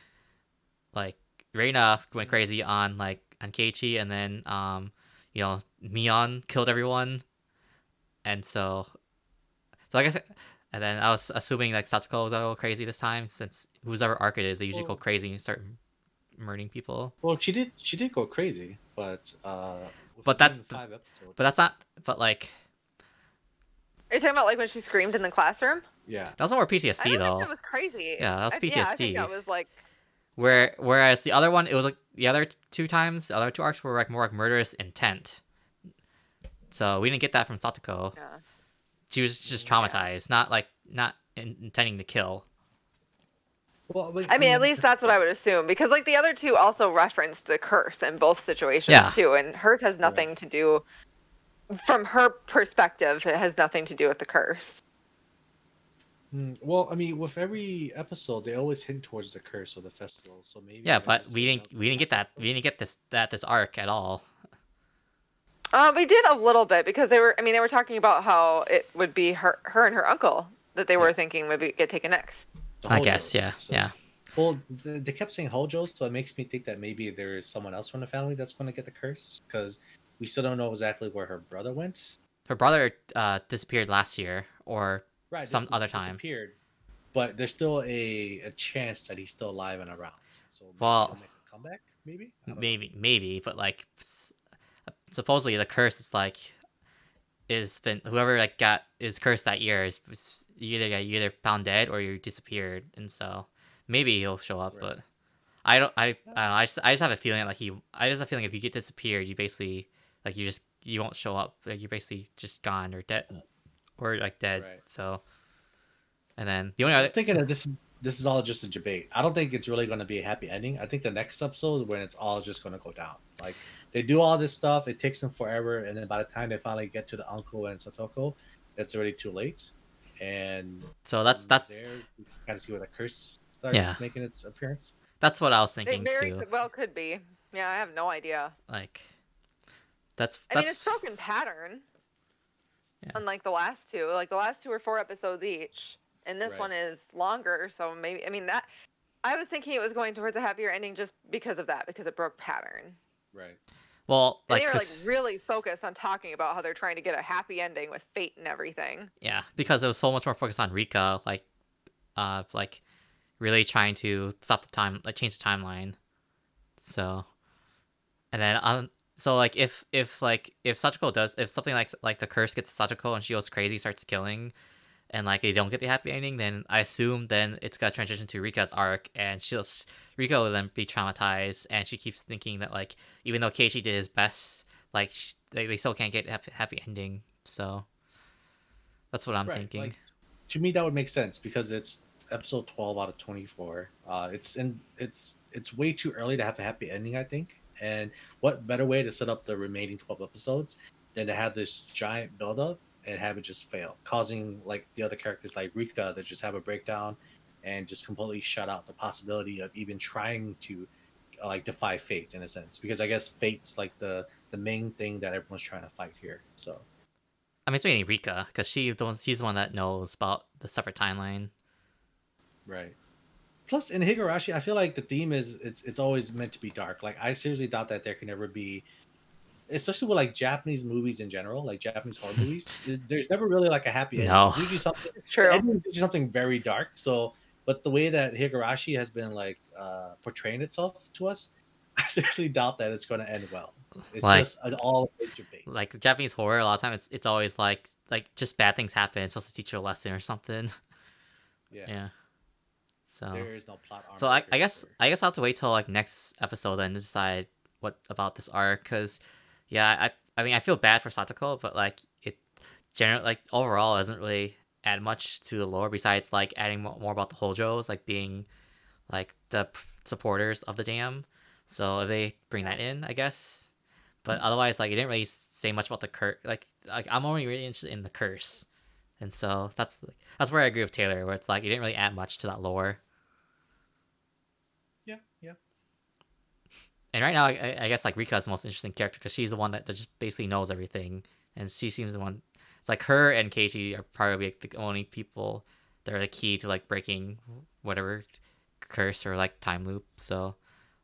Speaker 4: like Rena went crazy on like on Keiichi, and then um, you know, Mion killed everyone, and so, so like I guess, and then I was assuming like Satoko was gonna go crazy this time since whoever arc it is, they usually go crazy and start murdering people.
Speaker 3: Well, she did. She did go crazy, but uh.
Speaker 4: But
Speaker 3: within
Speaker 4: that-
Speaker 3: five episodes.
Speaker 4: But that's not. But like
Speaker 2: Are you talking about like when she screamed in the classroom?
Speaker 3: Yeah.
Speaker 4: that was more
Speaker 2: I
Speaker 4: PTSD
Speaker 2: don't
Speaker 4: though.
Speaker 2: think that was crazy.
Speaker 4: Yeah, that was
Speaker 2: I- Yeah, I think
Speaker 4: PTSD.
Speaker 2: that was like
Speaker 4: Where whereas the other one, it was like the other two times, the other two arcs were like more like murderous intent. So we didn't get that from Satoko.
Speaker 2: yeah.
Speaker 4: She was just
Speaker 2: Yeah.
Speaker 4: traumatized, not like not in- intending to kill.
Speaker 3: Well, but,
Speaker 2: I mean, at least that's what I would assume because like the other two also referenced the curse in both situations
Speaker 4: Yeah.
Speaker 2: too, and hers has nothing to do. From her perspective, it has nothing to do with the curse.
Speaker 3: Mm, Well, I mean, with every episode, they always hint towards the curse of the festival. So maybe.
Speaker 4: Yeah, but we didn't we didn't get that we didn't get this that this arc at all.
Speaker 2: Uh, we did a little bit because they were. I mean, they were talking about how it would be her, her and her uncle that they were
Speaker 3: Yeah.
Speaker 2: thinking would be, get taken next.
Speaker 4: I guess, yeah,
Speaker 3: So-
Speaker 4: yeah.
Speaker 3: Well, they kept saying Hojos, so it makes me think that maybe there is someone else from the family that's going to get the curse because we still don't know exactly where her brother went.
Speaker 4: Her brother uh, disappeared last year, or
Speaker 3: Right.
Speaker 4: Some other time.
Speaker 3: Disappeared, but there's still a, a chance that he's still alive and around. So maybe
Speaker 4: Well-
Speaker 3: he'll make a comeback, maybe. I know.
Speaker 4: maybe maybe, but like supposedly the curse is like is been whoever like got is cursed that year is is you either got you either found dead or you disappeared, and so maybe he'll show up,
Speaker 3: Right.
Speaker 4: but. I don't. I, I don't know. I just. I just have a feeling like he. I just have a feeling if you get disappeared, you basically like you just you won't show up. Like you're basically just gone or dead, or like dead.
Speaker 3: Right.
Speaker 4: So, and then the only other
Speaker 3: I'm thinking that this this is all just a debate. I don't think it's really going to be a happy ending. I think the next episode is when it's all just going to go down. Like they do all this stuff, it takes them forever, and then by the time they finally get to the uncle and Satoko, it's already too late. And
Speaker 4: so that's that's
Speaker 3: there, you kind of see where the curse that's
Speaker 4: Yeah.
Speaker 3: making its appearance.
Speaker 4: That's what I was
Speaker 2: It
Speaker 4: thinking
Speaker 2: very
Speaker 4: too.
Speaker 2: well could be. Yeah, I have no idea.
Speaker 4: Like, that's
Speaker 2: I
Speaker 4: that's
Speaker 2: mean, it's broken pattern.
Speaker 4: Yeah.
Speaker 2: Unlike the last two, like the last two were four episodes each, and this
Speaker 3: Right.
Speaker 2: one is longer. So maybe I mean that. I was thinking it was going towards a happier ending just because of that, because it broke pattern.
Speaker 3: Right.
Speaker 4: well,
Speaker 2: And
Speaker 4: like,
Speaker 2: they were like really focused on talking about how they're trying to get a happy ending with fate and everything.
Speaker 4: yeah, because it was so much more focused on Rika, like, uh, like really trying to stop the time, like change the timeline. So, and then um, so like if if like if Sachiko does if something like like the curse gets Sachiko and she goes crazy, starts killing, and like they don't get the happy ending, then I assume then it's gonna transition to Rika's arc, and she'll Rika will then be traumatized, and she keeps thinking that like even though Keiichi did his best, like sh- they, they still can't get happy, happy ending. So that's what I'm
Speaker 3: Right,
Speaker 4: thinking.
Speaker 3: like, to me, that would make sense because it's episode twelve out of twenty four. Uh, it's in it's it's way too early to have a happy ending, I think. And what better way to set up the remaining twelve episodes than to have this giant buildup and have it just fail, causing like the other characters like Rika to just have a breakdown and just completely shut out the possibility of even trying to uh, like defy fate in a sense because I guess fate's like the the main thing that everyone's trying to fight here. So
Speaker 4: I mean, it's mainly Rika because she the one, she's the one that knows about the separate timeline.
Speaker 3: Right. Plus, in Higurashi, I feel like the theme is it's it's always meant to be dark. Like I seriously doubt that there can ever be, especially with like Japanese movies in general, like Japanese horror movies. There's never really like a happy ending.
Speaker 4: No.
Speaker 3: It's usually something.
Speaker 2: True.
Speaker 3: ending usually something very dark. So, but the way that Higurashi has been like uh, portraying itself to us, I seriously doubt that it's going to end well. It's
Speaker 4: Like-
Speaker 3: just an all nature based.
Speaker 4: Like Japanese horror, a lot of times it's, it's always like like just bad things happen. It's supposed to teach you a lesson or something.
Speaker 3: yeah.
Speaker 4: Yeah. So
Speaker 3: There is no plot.
Speaker 4: so I, I guess I guess I'll have to wait till like next episode then to decide what about this arc because yeah I I mean I feel bad for Satoko but like it generally like overall doesn't really add much to the lore besides like adding more, more about the Hojos like being like the p- supporters of the dam. So if they bring that in I guess. But otherwise like it didn't really say much about the curse like like I'm only really interested in the curse and so that's that's where I agree with Taylor where it's like you didn't really add much to that lore.
Speaker 3: Yeah, yeah.
Speaker 4: And right now, I- I, guess like Rika is the most interesting character because she's the one that, that just basically knows everything, and she seems the one. It's like her and Keiichi are probably like, the only people that are the key to like breaking whatever curse or like time loop. So,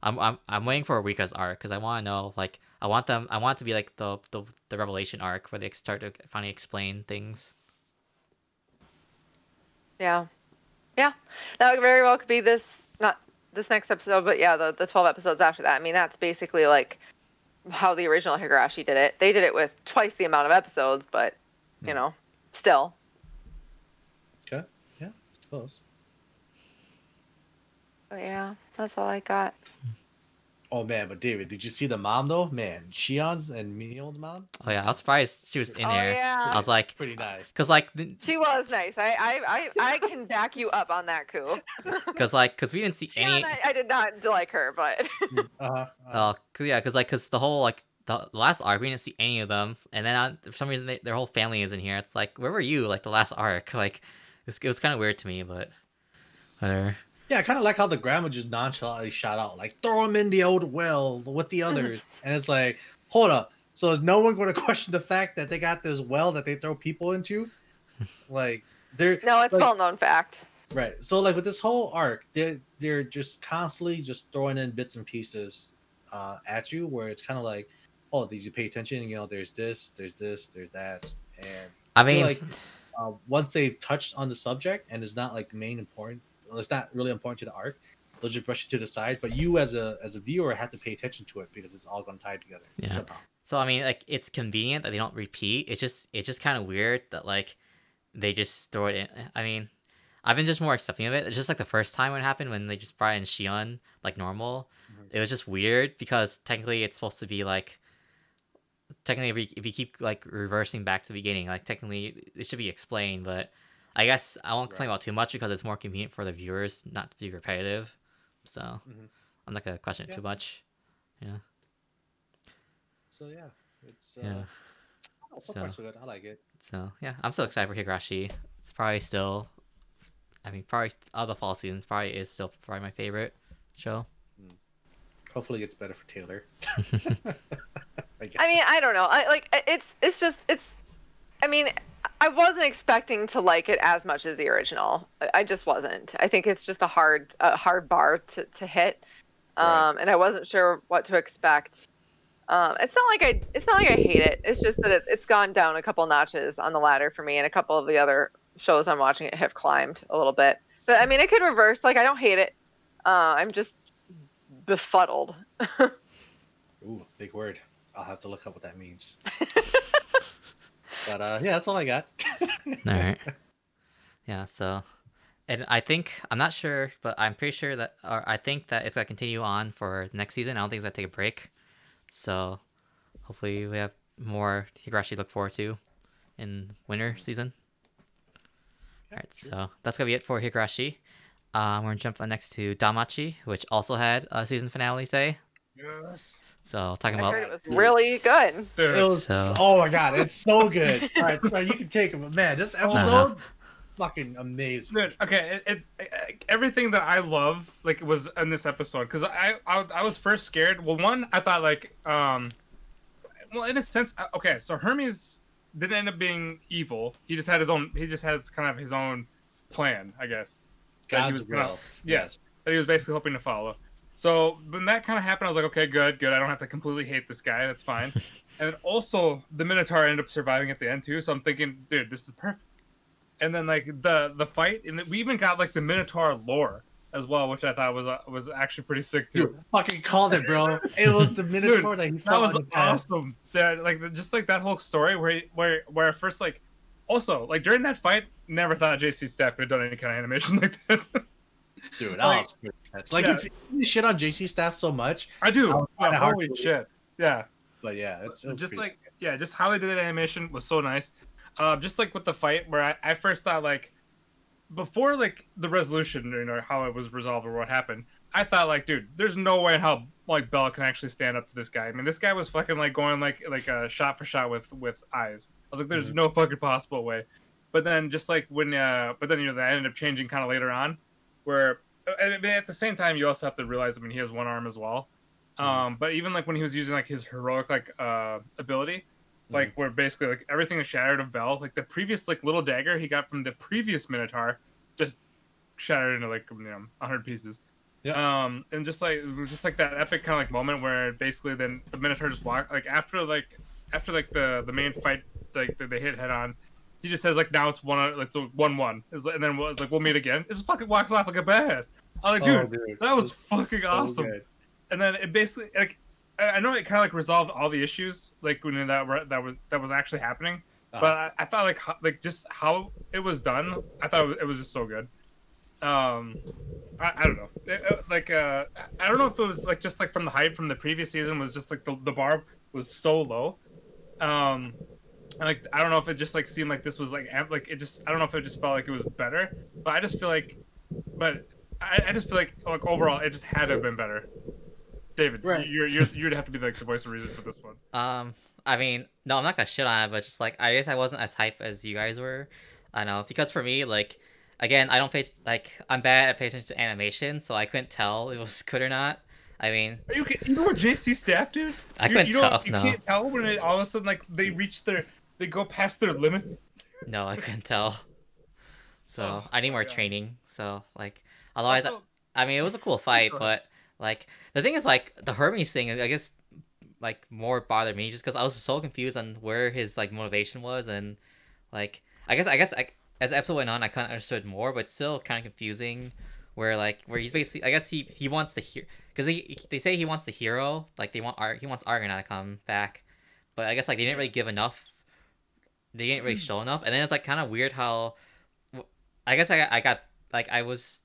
Speaker 4: I'm I'm I'm waiting for Rika's arc because I want to know like I want them I want it to be like the the the revelation arc where they start to finally explain things.
Speaker 2: Yeah. Yeah. That would very well could be this not this next episode, but yeah, the, the twelve episodes after that. I mean that's basically like how the original Higurashi did it. They did it with twice the amount of episodes, but you
Speaker 3: Hmm.
Speaker 2: know, still.
Speaker 3: Okay. Yeah. I suppose.
Speaker 2: But yeah, that's all I got.
Speaker 3: Oh man, but David, did you see the mom though? Man, Shion's and Mion's mom,
Speaker 4: Oh yeah, I was surprised she was in
Speaker 2: oh
Speaker 4: there.
Speaker 2: yeah.
Speaker 4: I was like,
Speaker 3: pretty nice.
Speaker 4: cause like th-
Speaker 2: She was nice. I I, I, I can back you up on that coup.
Speaker 4: cause like cause we didn't see
Speaker 2: She
Speaker 4: any.
Speaker 2: I, I did not like her, but
Speaker 3: Uh-huh.
Speaker 4: Oh, cause yeah, cause like, cause the whole like the last arc, we didn't see any of them, and then uh, for some reason they, their whole family is in here. It's like, where were you? Like the last arc, like it's, it was kind of weird to me, but whatever.
Speaker 3: Yeah, I kind of like how the grandma just nonchalantly shot out, like throw him in the old well with the others, and it's like, hold up. So is no one going to question the fact that they got this well that they throw people into? Like they're
Speaker 2: no, it's
Speaker 3: Like-
Speaker 2: well known fact.
Speaker 3: Right. So like with this whole arc, they're they're just constantly just throwing in bits and pieces uh, at you, where it's kind of like, oh, did you pay attention? You know, there's this, there's this, there's that, and
Speaker 4: I
Speaker 3: feel
Speaker 4: mean,
Speaker 3: like- uh, once they've touched on the subject and it's not like main important, well, it's not really important to the arc, they'll just brush it to the side. But you as a as a viewer have to pay attention to it because it's all going to tie together
Speaker 4: Yeah.
Speaker 3: somehow.
Speaker 4: so I mean, like it's convenient that they don't repeat. It's just it's just kind of weird that like they just throw it in. I mean, I've been just more accepting of it. It's just like the first time when it happened when they just brought in Shion like normal.
Speaker 3: Mhm.
Speaker 4: It was just weird because technically it's supposed to be like technically if you, if you keep like reversing back to the beginning, like technically it should be explained. But I guess I won't complain
Speaker 3: Right.
Speaker 4: about too much because it's more convenient for the viewers not to be repetitive. So
Speaker 3: Mhm.
Speaker 4: I'm not gonna question it too much. Yeah.
Speaker 3: So yeah, it's uh,
Speaker 4: Yeah.
Speaker 3: oh, so
Speaker 4: So-
Speaker 3: far so good. I like it.
Speaker 4: So yeah, I'm so excited for Higurashi. It's probably still I mean, probably of the fall seasons, probably is still probably my favorite show.
Speaker 3: Hopefully, it's better for Taylor. I.
Speaker 2: I mean, I don't know. I like it's it's just it's. I mean, I wasn't expecting to like it as much as the original. I- just wasn't. I think it's just a hard a hard bar to to hit, um,
Speaker 3: Right.
Speaker 2: and I wasn't sure what to expect. Um, it's not like I it's not like I hate it. It's just that it, it's gone down a couple notches on the ladder for me, and a couple of the other shows I'm watching it have climbed a little bit. But I mean, it could reverse. Like I don't hate it. Uh, I'm just befuddled.
Speaker 3: Ooh, big word. I'll have to look up what that means. but uh, yeah, that's all I got.
Speaker 4: All right. Yeah. So, and I think I'm not sure, but I'm pretty sure that, or I think that it's gonna continue on for next season. I don't think it's gonna take a break. So, hopefully, we have more Higurashi to look forward to in winter season. All right. So that's gonna be it for Higurashi. Um, we're gonna jump on next to DanMachi, which also had a season finale today.
Speaker 1: Yes.
Speaker 4: So talking
Speaker 2: I
Speaker 4: about
Speaker 2: heard it was really good.
Speaker 1: Dude,
Speaker 3: It was,
Speaker 4: So-
Speaker 3: Oh my god, it's so good. All right, so you can take it, but man, this episode, fucking amazing.
Speaker 1: Dude, okay, it, it, everything that I love like was in this episode because I, I I was first scared. Well, one I thought like um, well in a sense, uh, okay, so Hermes didn't end up being evil. He just had his own. He just has kind of his own plan, I guess. that he
Speaker 3: God's
Speaker 1: was gonna-
Speaker 3: will.
Speaker 1: Yes, that he was basically hoping to follow. So when that kind of happened, I was like, okay, good, good. I don't have to completely hate this guy. That's fine. and then also the Minotaur ended up surviving at the end too. So I'm thinking, dude, this is perfect. And then like the the fight, and we even got like the Minotaur lore as well, which I thought was uh, was actually pretty sick too.
Speaker 3: Dude, fucking called it, bro. It was the Minotaur that he
Speaker 1: That was awesome. That like just like that whole story where he, where where at first like also like during that fight, never thought JC Staff could have done any kind of animation like that.
Speaker 3: Dude, that
Speaker 1: Like-
Speaker 3: was intense. Like,
Speaker 1: Yeah.
Speaker 3: if you shit on JC staff so much,
Speaker 1: I do.
Speaker 3: That was kinda
Speaker 1: Yeah, holy
Speaker 3: believe.
Speaker 1: shit. Yeah.
Speaker 3: but yeah, it's, it's
Speaker 1: just like yeah, just how they did that animation was so nice. Uh, just like with the fight, where I, I first thought like before like the resolution, you know, how it was resolved or what happened. I thought like, dude, there's no way in how like Bella can actually stand up to this guy. I mean, this guy was fucking like going like like a shot for shot with with Ais. I was like, there's
Speaker 3: Mhm.
Speaker 1: no fucking possible way. But then just like when uh, but then you know that ended up changing kind of later on, where and at the same time you also have to realize I mean he has one arm as well. Um, but even like when he was using like his heroic like uh ability, like where basically like everything is shattered of Bell. Like the previous like little dagger he got from the previous Minotaur, just shattered into like you know hundred pieces.
Speaker 3: Yeah.
Speaker 1: Um, and just like just like that epic kind of like moment where basically then the Minotaur just walk like after like after like the the main fight like that they hit head on. He just says like now it's one like so one one, It's like- and then it's like we'll meet again. It just fucking walks off like a badass. I'm like,
Speaker 3: Oh,
Speaker 1: dude, that was
Speaker 3: it's
Speaker 1: fucking awesome
Speaker 3: good.
Speaker 1: and then it basically like I know it kind of like resolved all the issues like when that were, that was that was actually happening,
Speaker 3: Uh,
Speaker 1: but I, I thought like how, like just how it was done, I thought it was, it was just so good. Um, I, I don't know, It- it- like uh, I don't know if it was like just like from the hype from the previous season was just like the the bar was so low. Um, and like I don't know if it just like seemed like this was like amp- like it just I don't know if it just felt like it was better, but I just feel like, but I, I just feel like like overall it just had to have been better. David,
Speaker 3: Right.
Speaker 1: you're you're you'd have to be like the voice of reason for this one.
Speaker 4: Um, I mean, no, I'm not gonna shit on it, but just like I guess I wasn't as hype as you guys were. I know because for me, like, again, I don't pay like I'm bad at paying attention to animation, so I couldn't tell it was good or not. I mean,
Speaker 1: Are you you know what JC staff, dude?
Speaker 4: I
Speaker 1: You-
Speaker 4: couldn't
Speaker 1: you don't-
Speaker 4: tell,
Speaker 1: You
Speaker 4: no.
Speaker 1: can't tell when it, all of a sudden like they reach their they go past their limits.
Speaker 4: no, I couldn't tell. So
Speaker 1: Oh,
Speaker 4: I need more
Speaker 1: God.
Speaker 4: training. So like, otherwise,
Speaker 1: Also-
Speaker 4: I mean, it was a cool fight, but like the thing is, like the Hermes thing, I guess, like more bothered me just because I was so confused on where his like motivation was, and like I guess I guess I, as the episode went on, I kind of understood more, but still kind of confusing. Where like where he's basically, I guess he he wants the hero because they they say he wants the hero, like they want Ar- he wants Argonaut to come back, but I guess like they didn't really give enough. They didn't really hmm. show enough, and then it's like kind of weird how I guess I got, I got like I was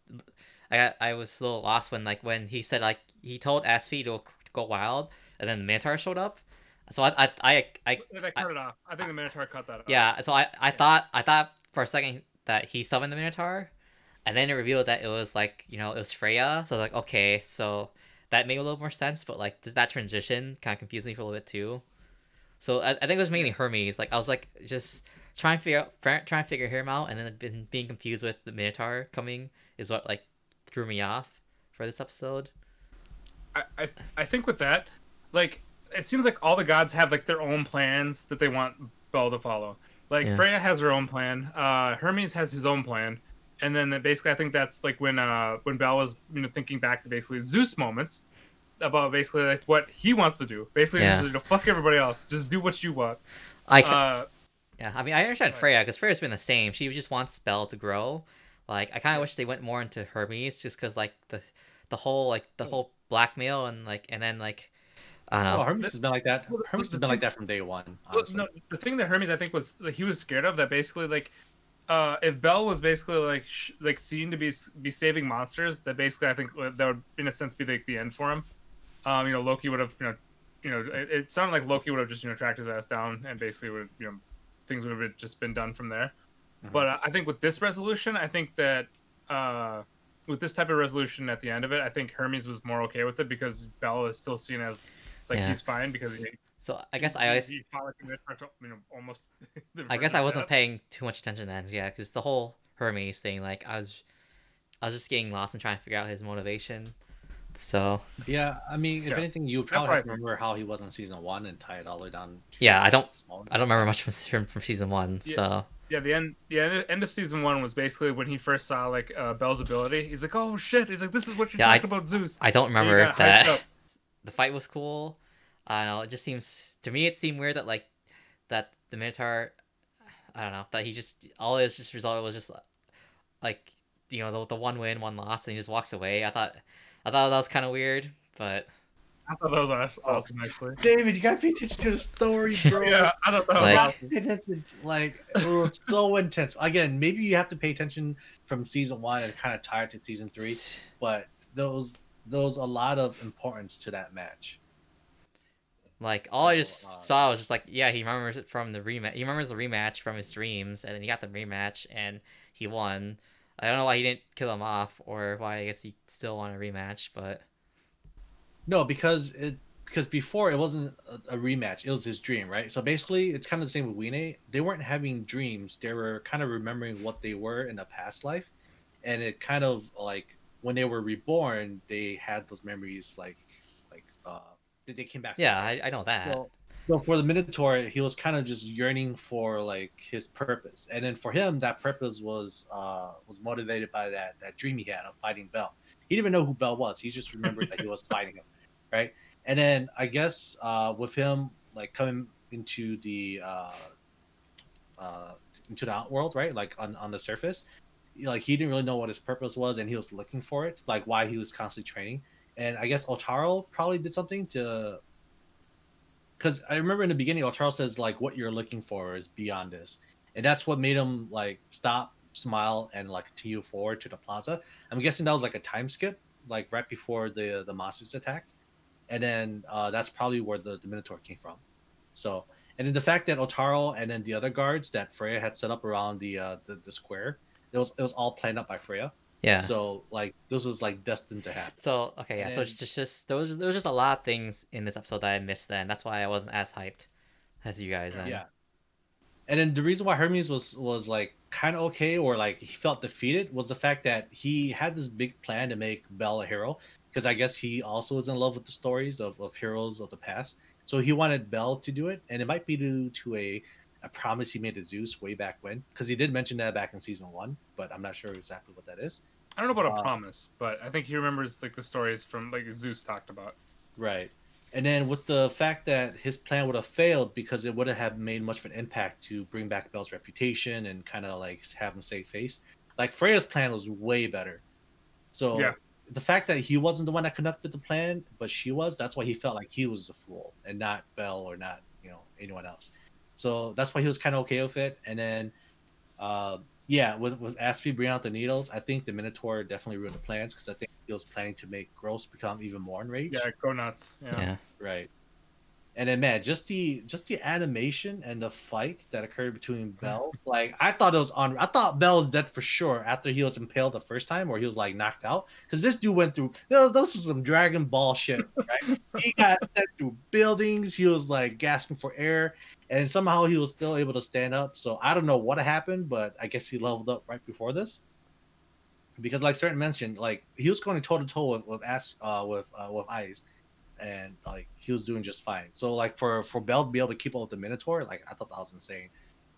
Speaker 4: I got I was a little lost when like when he said like he told Asfi to, go wild and then the Minotaur showed up. So I I I, I
Speaker 1: They cut it off. I think the Minotaur cut that off.
Speaker 4: yeah, so I I thought I thought for a second that he summoned the Minotaur and then it revealed that it was like, you know, it was Freya. So I was like, okay, so that made a little more sense, but like that transition kind of confused me for a little bit too. So I, I think it was mainly Hermes. Like I was like just trying to figure out trying to figure him out, and then been being confused with the Minotaur coming is what like threw me off for this episode.
Speaker 1: I, I I think with that, like it seems like all the gods have like their own plans that they want Bell to follow. Like
Speaker 4: Yeah.
Speaker 1: Freya has her own plan. Uh, Hermes has his own plan, and then basically I think that's like when uh when Bell was you know thinking back to basically Zeus moments about basically like what he wants to do. Basically,
Speaker 4: Yeah.
Speaker 1: just, you know, fuck everybody else. Just do what you want.
Speaker 4: I ca-
Speaker 1: Uh,
Speaker 4: yeah, I mean I understand
Speaker 1: Right.
Speaker 4: Freya because Freya's been the same. She just wants Bell to grow. Like I kind of wish they went more into Hermes just because like the the whole like the whole blackmail and like and then like I don't know.
Speaker 3: Well, Hermes has been like that. Hermes has been like that from day one.
Speaker 1: Well,
Speaker 3: Honestly.
Speaker 1: no, the thing that Hermes I think was like, he was scared of that basically like uh if Bell was basically like sh- like seen to be be saving monsters that basically I think that would in a sense be like the end for him. Um, you know, Loki would have you know you know it, it sounded like Loki would have just you know tracked his ass down and basically would you know things would have just been done from there.
Speaker 3: Mhm.
Speaker 1: But uh, I think with this resolution, I think that uh with this type of resolution at the end of it, I think Hermes was more okay with it because Bella is still seen as like
Speaker 4: Yeah.
Speaker 1: he's fine because he,
Speaker 4: So I guess
Speaker 1: he-
Speaker 4: I always
Speaker 1: he fought like a Minotaur to, you know almost.
Speaker 4: I guess I wasn't
Speaker 1: death.
Speaker 4: paying too much attention then. Yeah, because the whole Hermes thing, like I was, I was just getting lost and trying to figure out his motivation. So
Speaker 3: Yeah, I mean, if
Speaker 1: Yeah.
Speaker 3: anything, you probably
Speaker 1: what I
Speaker 3: have to remember how he was in season one and tie it all the way down.
Speaker 4: Yeah, I don't- I don't remember much from from, from season one.
Speaker 1: Yeah.
Speaker 4: So
Speaker 1: Yeah, the end. The end, end of season one was basically when he first saw like uh, Bell's ability. He's like, "Oh shit!" He's like, "This is what you're
Speaker 4: Yeah, I-
Speaker 1: talking about, Zeus."
Speaker 4: I don't remember
Speaker 1: got
Speaker 4: that. the fight was cool. I don't know. It just seems to me it seemed weird that like that the Minotaur. I don't know that he just all his just result was just like you know the, the one win one loss and he just walks away. I thought I thought that was kind of weird, but
Speaker 1: I thought that was awesome, actually.
Speaker 3: David, you gotta pay attention to the story, bro.
Speaker 1: Yeah, I thought that was
Speaker 4: Like-
Speaker 1: awesome.
Speaker 3: Like it was so intense. Again, maybe you have to pay attention from season one and kind of tie it to season three, but those those a lot of importance to that match.
Speaker 4: Like all I just
Speaker 3: uh,
Speaker 4: saw was just like, yeah, he remembers it from the rematch. He remembers the rematch from his dreams, and then he got the rematch and he won. I don't know why he didn't kill him off, or why I guess he still won a rematch, but
Speaker 3: No, because it because before it wasn't a, a rematch; it was his dream, right? So basically, it's kind of the same with Wiene. They weren't having dreams; they were kind of remembering what they were in a past life, and it kind of like when they were reborn, they had those memories, like like uh, they, they came back.
Speaker 4: yeah, I, I know that.
Speaker 3: So, so for the Minotaur, he was kind of just yearning for like his purpose, and then for him, that purpose was uh was motivated by that that dream he had of fighting Bell. He didn't even know who Bell was. He just remembered that he was fighting him, right? And then I guess uh with him like coming into the uh uh into the outworld, right? Like on on the surface, like he didn't really know what his purpose was, and he was looking for it, like why he was constantly training. And I guess Otaro probably did something to because I remember in the beginning, Otaro says like, "What you're looking for is beyond this," and that's what made him like stop, smile, and like continue forward to the plaza. I'm guessing that was like a time skip, like right before the the monsters attacked, and then uh, that's probably where the, the Minotaur came from. So, and then the fact that Otaro and then the other guards that Freya had set up around the uh, the, the square, it was it was all planned up by Freya.
Speaker 4: Yeah.
Speaker 3: So like this was like destined to happen.
Speaker 4: So okay, yeah.
Speaker 3: And
Speaker 4: So it's just just there was there was just a lot of things in this episode that I missed. Then that's why I wasn't as hyped as you guys. Then.
Speaker 3: Yeah. And then the reason why Hermes was was like kind of okay or like he felt defeated was the fact that he had this big plan to make Bell a hero because I guess he also is in love with the stories of, of heroes of the past. So he wanted Bell to do it, and it might be due to a a promise he made to Zeus way back when because he did mention that back in season one, but I'm not sure exactly what that is.
Speaker 1: I don't know about a
Speaker 3: Uh,
Speaker 1: promise, but I think he remembers like the stories from like Zeus talked about.
Speaker 3: Right. And then with the fact that his plan would have failed because it wouldn't have made much of an impact to bring back Bell's reputation and kind of like have him save face. Like Freya's plan was way better. So
Speaker 1: Yeah.
Speaker 3: the fact that he wasn't the one that conducted the plan, but she was, that's why he felt like he was the fool and not Bell or not, you know, anyone else. So that's why he was kind of okay with it. And then, uh, yeah, was with Asfi bringing out the needles, I think the Minotaur definitely ruined the plans because I think he was planning to make Gros become even more enraged.
Speaker 1: Yeah, go nuts. Yeah.
Speaker 4: Yeah.
Speaker 3: Right. And then man, just the just the animation and the fight that occurred between Bell, like I thought it was on. I thought Bell was dead for sure after he was impaled the first time, or he was like knocked out. Because this dude went through. Those was some Dragon Ball shit, right? he got sent through buildings. He was like gasping for air, and somehow he was still able to stand up. So I don't know what happened, but I guess he leveled up right before this. Because, like certain mentioned, like he was going toe to toe with with As, uh, with uh, with Ais, and like he was doing just fine. So like for for Bell to be able to keep up with the Minotaur, like I thought that was insane.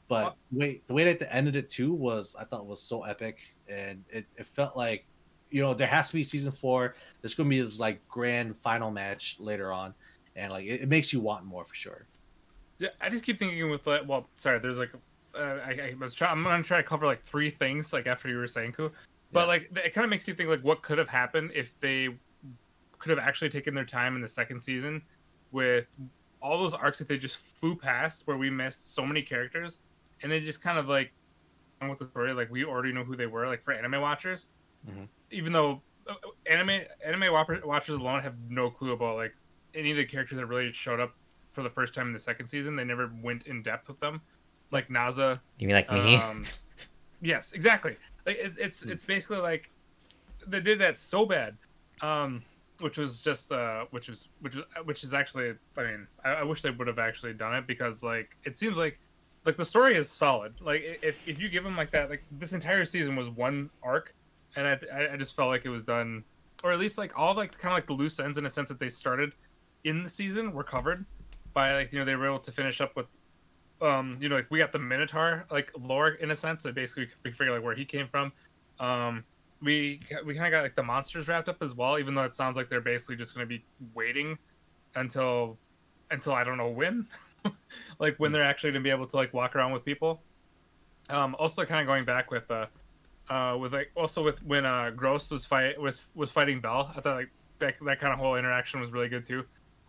Speaker 3: But wait, the way that they ended it too was I thought was so epic, and it, it felt like you know there has to be season four. There's going to be this like grand final match later on, and like it, it makes you want more for sure.
Speaker 1: Yeah, I just keep thinking with like, well, sorry, there's like, uh, I, I was trying. I'm gonna try to cover like three things like after you were saying, Ku, but
Speaker 3: Yeah.
Speaker 1: like it kind of makes you think like what could have happened if they could have actually taken their time in the second season with all those arcs that they just flew past where we missed so many characters and they just kind of like with the story like we already know who they were like for anime watchers
Speaker 3: Mhm.
Speaker 1: even though uh, anime anime watchers alone have no clue about like any of the characters that really showed up for the first time in the second season they never went in depth with them like naza
Speaker 4: You mean like me?
Speaker 1: um, yes, exactly. Like it, it's
Speaker 3: Hmm.
Speaker 1: it's basically like they did that so bad, um, which was just uh, which was which was which is actually. I mean, I, I wish they would have actually done it because like it seems like like the story is solid. Like if if you give them like that, like this entire season was one arc, and I I- I just felt like it was done, or at least like all like kind of like the loose ends in a sense that they started in the season were covered by like you know they were able to finish up with um you know like we got the minotaur like lore in a sense so basically we figure like where he came from. Um we we kind of got like the monsters wrapped up as well even though it sounds like they're basically just going to be waiting until until i don't know when like when they're actually going to be able to like walk around with people. Um also kind of going back with uh uh with like also with when uh Gros was fight was was fighting bell i thought like that, that kind of whole interaction was really good too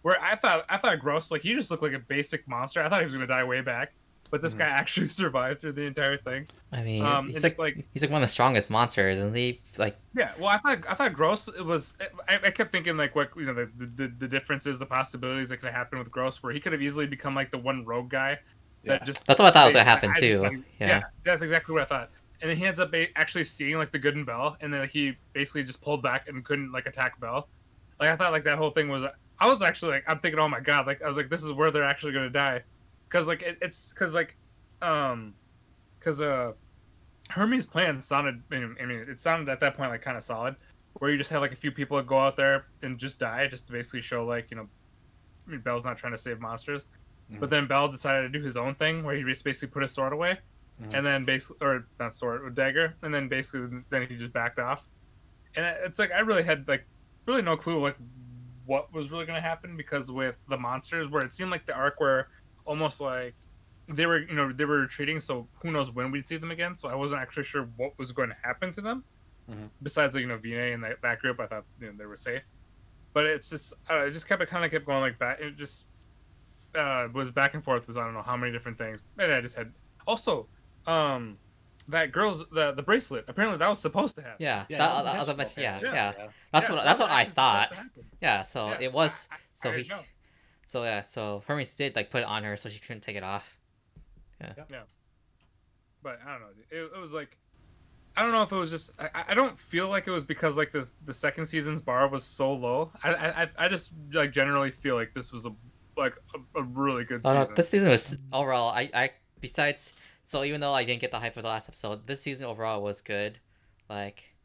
Speaker 1: where I thought I thought Gros like he just looked like a basic monster. I thought he was gonna die way back, but this
Speaker 3: Mhm.
Speaker 1: guy actually survived through the entire thing.
Speaker 4: I mean,
Speaker 1: um,
Speaker 4: he's like,
Speaker 1: like-
Speaker 4: he's like one of the strongest monsters, isn't he? Like,
Speaker 1: Yeah, well, I thought I thought Gros it was. I, I kept thinking like what you know the, the the differences, the possibilities that could happen with Gros, where he could have easily become like the one rogue guy that
Speaker 3: Yeah.
Speaker 1: just.
Speaker 4: that's what I thought was gonna happen
Speaker 1: I just
Speaker 4: too.
Speaker 1: wanted-
Speaker 4: Yeah.
Speaker 1: that's exactly what I thought. And then he ends up actually seeing like the good in Bell, and then he basically just pulled back and couldn't like attack Bell. Like I thought like that whole thing was. I was actually like I'm thinking, oh my god, like I was like this is where they're actually gonna die, because like it, it's because like, um, because uh, Hermes' plan sounded. I mean, it sounded at that point like kind of solid, where you just have like a few people that go out there and just die, just to basically show like you know, I mean, Bell's not trying to save monsters, but
Speaker 3: Mhm.
Speaker 1: then Bell decided to do his own thing, where he just basically put his sword away,
Speaker 3: Mhm.
Speaker 1: and then basically, or not sword, or dagger, and then basically then he just backed off, and it's like I really had like really no clue like what was really going to happen because with the monsters, where it seemed like the arc where almost like they were you know they were retreating so who knows when we'd see them again so i wasn't actually sure what was going to happen to them
Speaker 3: Mhm.
Speaker 1: besides like, you know Wiene and that, that group i thought you know they were safe but it's just I don't know, it just kept it kind of kept going like back it just uh was back and forth was i don't know how many different things and i just had also um that girl's the the bracelet apparently that was supposed to happen
Speaker 4: Yeah,
Speaker 3: Yeah,
Speaker 4: that,
Speaker 3: that
Speaker 4: that was a yeah,
Speaker 3: yeah.
Speaker 4: yeah, That's
Speaker 1: Yeah,
Speaker 4: what
Speaker 1: that
Speaker 4: that's
Speaker 1: was
Speaker 4: what I thought. Yeah, so
Speaker 1: Yeah,
Speaker 4: it was.
Speaker 1: I- I-
Speaker 4: so
Speaker 1: I
Speaker 4: he,
Speaker 1: know.
Speaker 4: so yeah, so Hermes did like put it on her so she couldn't take it off. Yeah. Yeah.
Speaker 1: But I don't know. It, it was like I don't know if it was just I, I don't feel like it was because like the the second season's bar was so low. I I, I just like generally feel like this was a like a, a really good
Speaker 4: Oh, no,
Speaker 1: season.
Speaker 4: this season was overall. I, I besides so even though I didn't get the hype of the last episode, this season overall was good. Like,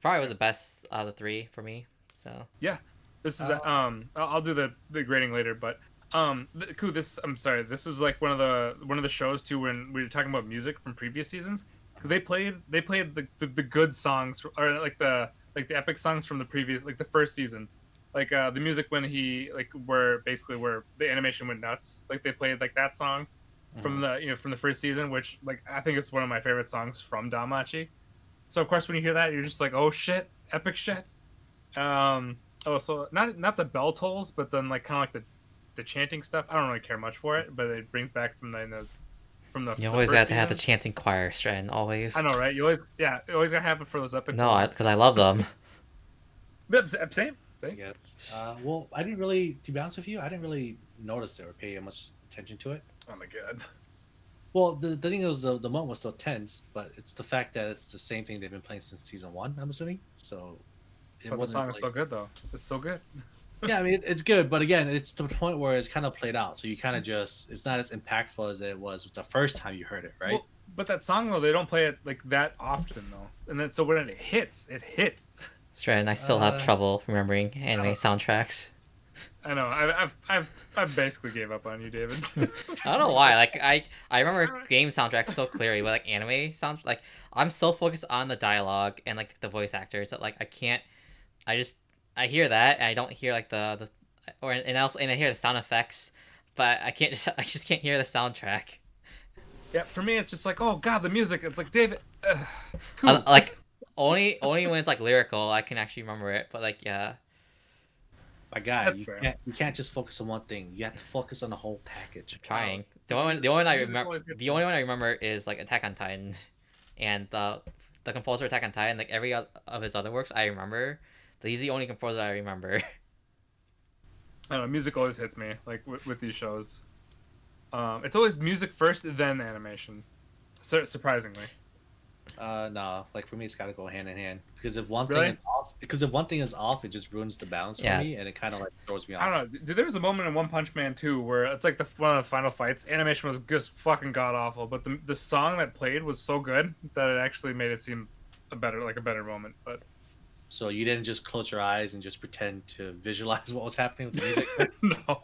Speaker 4: probably was the best out of the three for me. So yeah,
Speaker 1: This is
Speaker 3: Uh,
Speaker 1: um I'll, I'll do the the grading later, but um th- Koo, this I'm sorry, this was like one of the one of the shows too when we were talking about music from previous seasons. They played they played the, the, the good songs or like the like the epic songs from the previous like the first season. Like uh the music when he like where basically where the animation went nuts. Like they played like that song from the you know from the first season, which like I think it's one of my favorite songs from DanMachi. So of course when you hear that you're just like, oh shit, epic shit. Um Oh, so not not the bell tolls, but then like kind of like the the chanting stuff. I don't really care much for it, but it brings back from the, the from the.
Speaker 4: you always got to have the chanting choir strand. Always.
Speaker 1: I know, right? You always, yeah, you always gotta have it for those epic.
Speaker 4: No,
Speaker 1: moments.
Speaker 4: because I love them.
Speaker 1: But same.
Speaker 3: I
Speaker 1: same.
Speaker 3: guess. Uh, well, I didn't really, to be honest with you, I didn't really notice it or pay much attention to it.
Speaker 1: Oh my god.
Speaker 3: Well, the, the thing is, the, the moment was so tense, but it's the fact that it's the same thing they've been playing since season one. I'm assuming. So it
Speaker 1: But the
Speaker 3: wasn't
Speaker 1: song is
Speaker 3: like-
Speaker 1: so good though. It's so good.
Speaker 3: yeah, I mean, it- it's good, but again, it's the point where it's kind of played out. So you kind of just, it's not as impactful as it was the first time you heard it, right?
Speaker 1: Well, but that song though, they don't play it like that often though. And then so when it hits, it hits.
Speaker 4: Stratton, I still have
Speaker 3: Uh,
Speaker 4: trouble remembering anime
Speaker 1: uh,
Speaker 4: soundtracks.
Speaker 1: I know. I, I've I've I basically gave up on you, David.
Speaker 4: I don't know why. Like I, I remember game soundtracks so clearly, but like anime sound, like I'm so focused on the dialogue and like the voice actors that like I can't. I just I hear that and I don't hear like the the or and else and I hear the sound effects, but I can't just I just can't hear the soundtrack.
Speaker 1: yeah, for me, it's just like, oh god, the music. It's like David. Uh, cool.
Speaker 4: Uh, like only only when it's like lyrical I can actually remember it. But like yeah,
Speaker 3: My guy,
Speaker 1: That's
Speaker 3: you
Speaker 1: fair.
Speaker 3: can't, you can't just focus on one thing. You have to focus on the whole package.
Speaker 4: trying. The only one, the only one I remember the only one I remember is like Attack on Titan, and the the composer Attack on Titan. Like every of his other works, I remember. But he's the only composer I remember.
Speaker 1: I don't know. Music always hits me like with, with these shows. Um, it's always music first, then animation. Sur- surprisingly.
Speaker 3: Uh, no, like for me, it's got to go hand in hand because if one
Speaker 1: Really?
Speaker 3: thing is off, because if one thing is off, it just ruins the balance
Speaker 4: Yeah.
Speaker 3: for me, and it kind of like throws me off.
Speaker 1: I don't know. Dude, there was a moment in One Punch Man too where it's like the one of the final fights. Animation was just fucking god awful, but the the song that played was so good that it actually made it seem a better like a better moment. But
Speaker 3: So you didn't just close your eyes and just pretend to visualize what was happening with the music.
Speaker 1: no,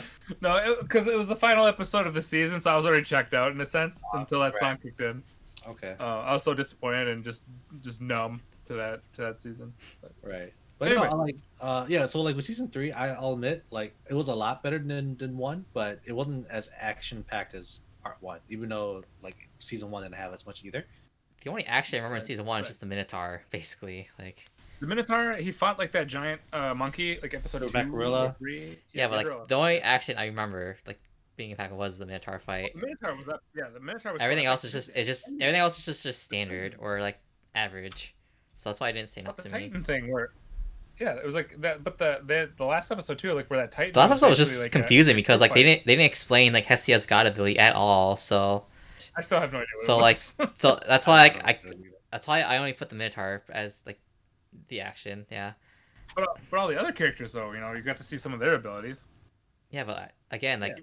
Speaker 1: no, because it, was the final episode of the season, so I was already checked out in a sense until that
Speaker 3: right.
Speaker 1: song kicked in.
Speaker 3: okay,
Speaker 1: Uh, I was so disappointed and just just numb to that to that season.
Speaker 3: right. But
Speaker 1: Anyway.
Speaker 3: no, I like, uh, yeah. So like with season three, I, I'll admit, like it was a lot better than than one, but it wasn't as action packed as part one. Even though like season one didn't have as much either.
Speaker 4: the only action I remember in season one is just the Minotaur, basically. Like
Speaker 1: The Minotaur, he fought like that giant uh, monkey, like episode
Speaker 3: The
Speaker 1: two,
Speaker 3: Mac gorilla.
Speaker 1: or three.
Speaker 4: yeah, but
Speaker 1: gorilla.
Speaker 4: like the only action I remember like being impactful was the Minotaur fight.
Speaker 1: The Minotaur was up. Yeah, the Minotaur was.
Speaker 4: Everything else is just it's just everything else is just just standard or like average. So that's why I didn't stand
Speaker 1: But
Speaker 4: up
Speaker 1: the
Speaker 4: to me.
Speaker 1: Titan thing where. Yeah, it was like that, but the the, the last episode too, like where that Titan.
Speaker 4: The last episode was just
Speaker 1: like, a-
Speaker 4: confusing because like they didn't they didn't explain like Hestia's god ability at all. So
Speaker 1: I still have no idea. What
Speaker 4: So,
Speaker 1: it
Speaker 4: like, so that's why like I that's why I only put the Minotaur as like the action. Yeah,
Speaker 1: but, uh, but all the other characters though, you know, you got to see some of their abilities.
Speaker 4: yeah, but uh, again like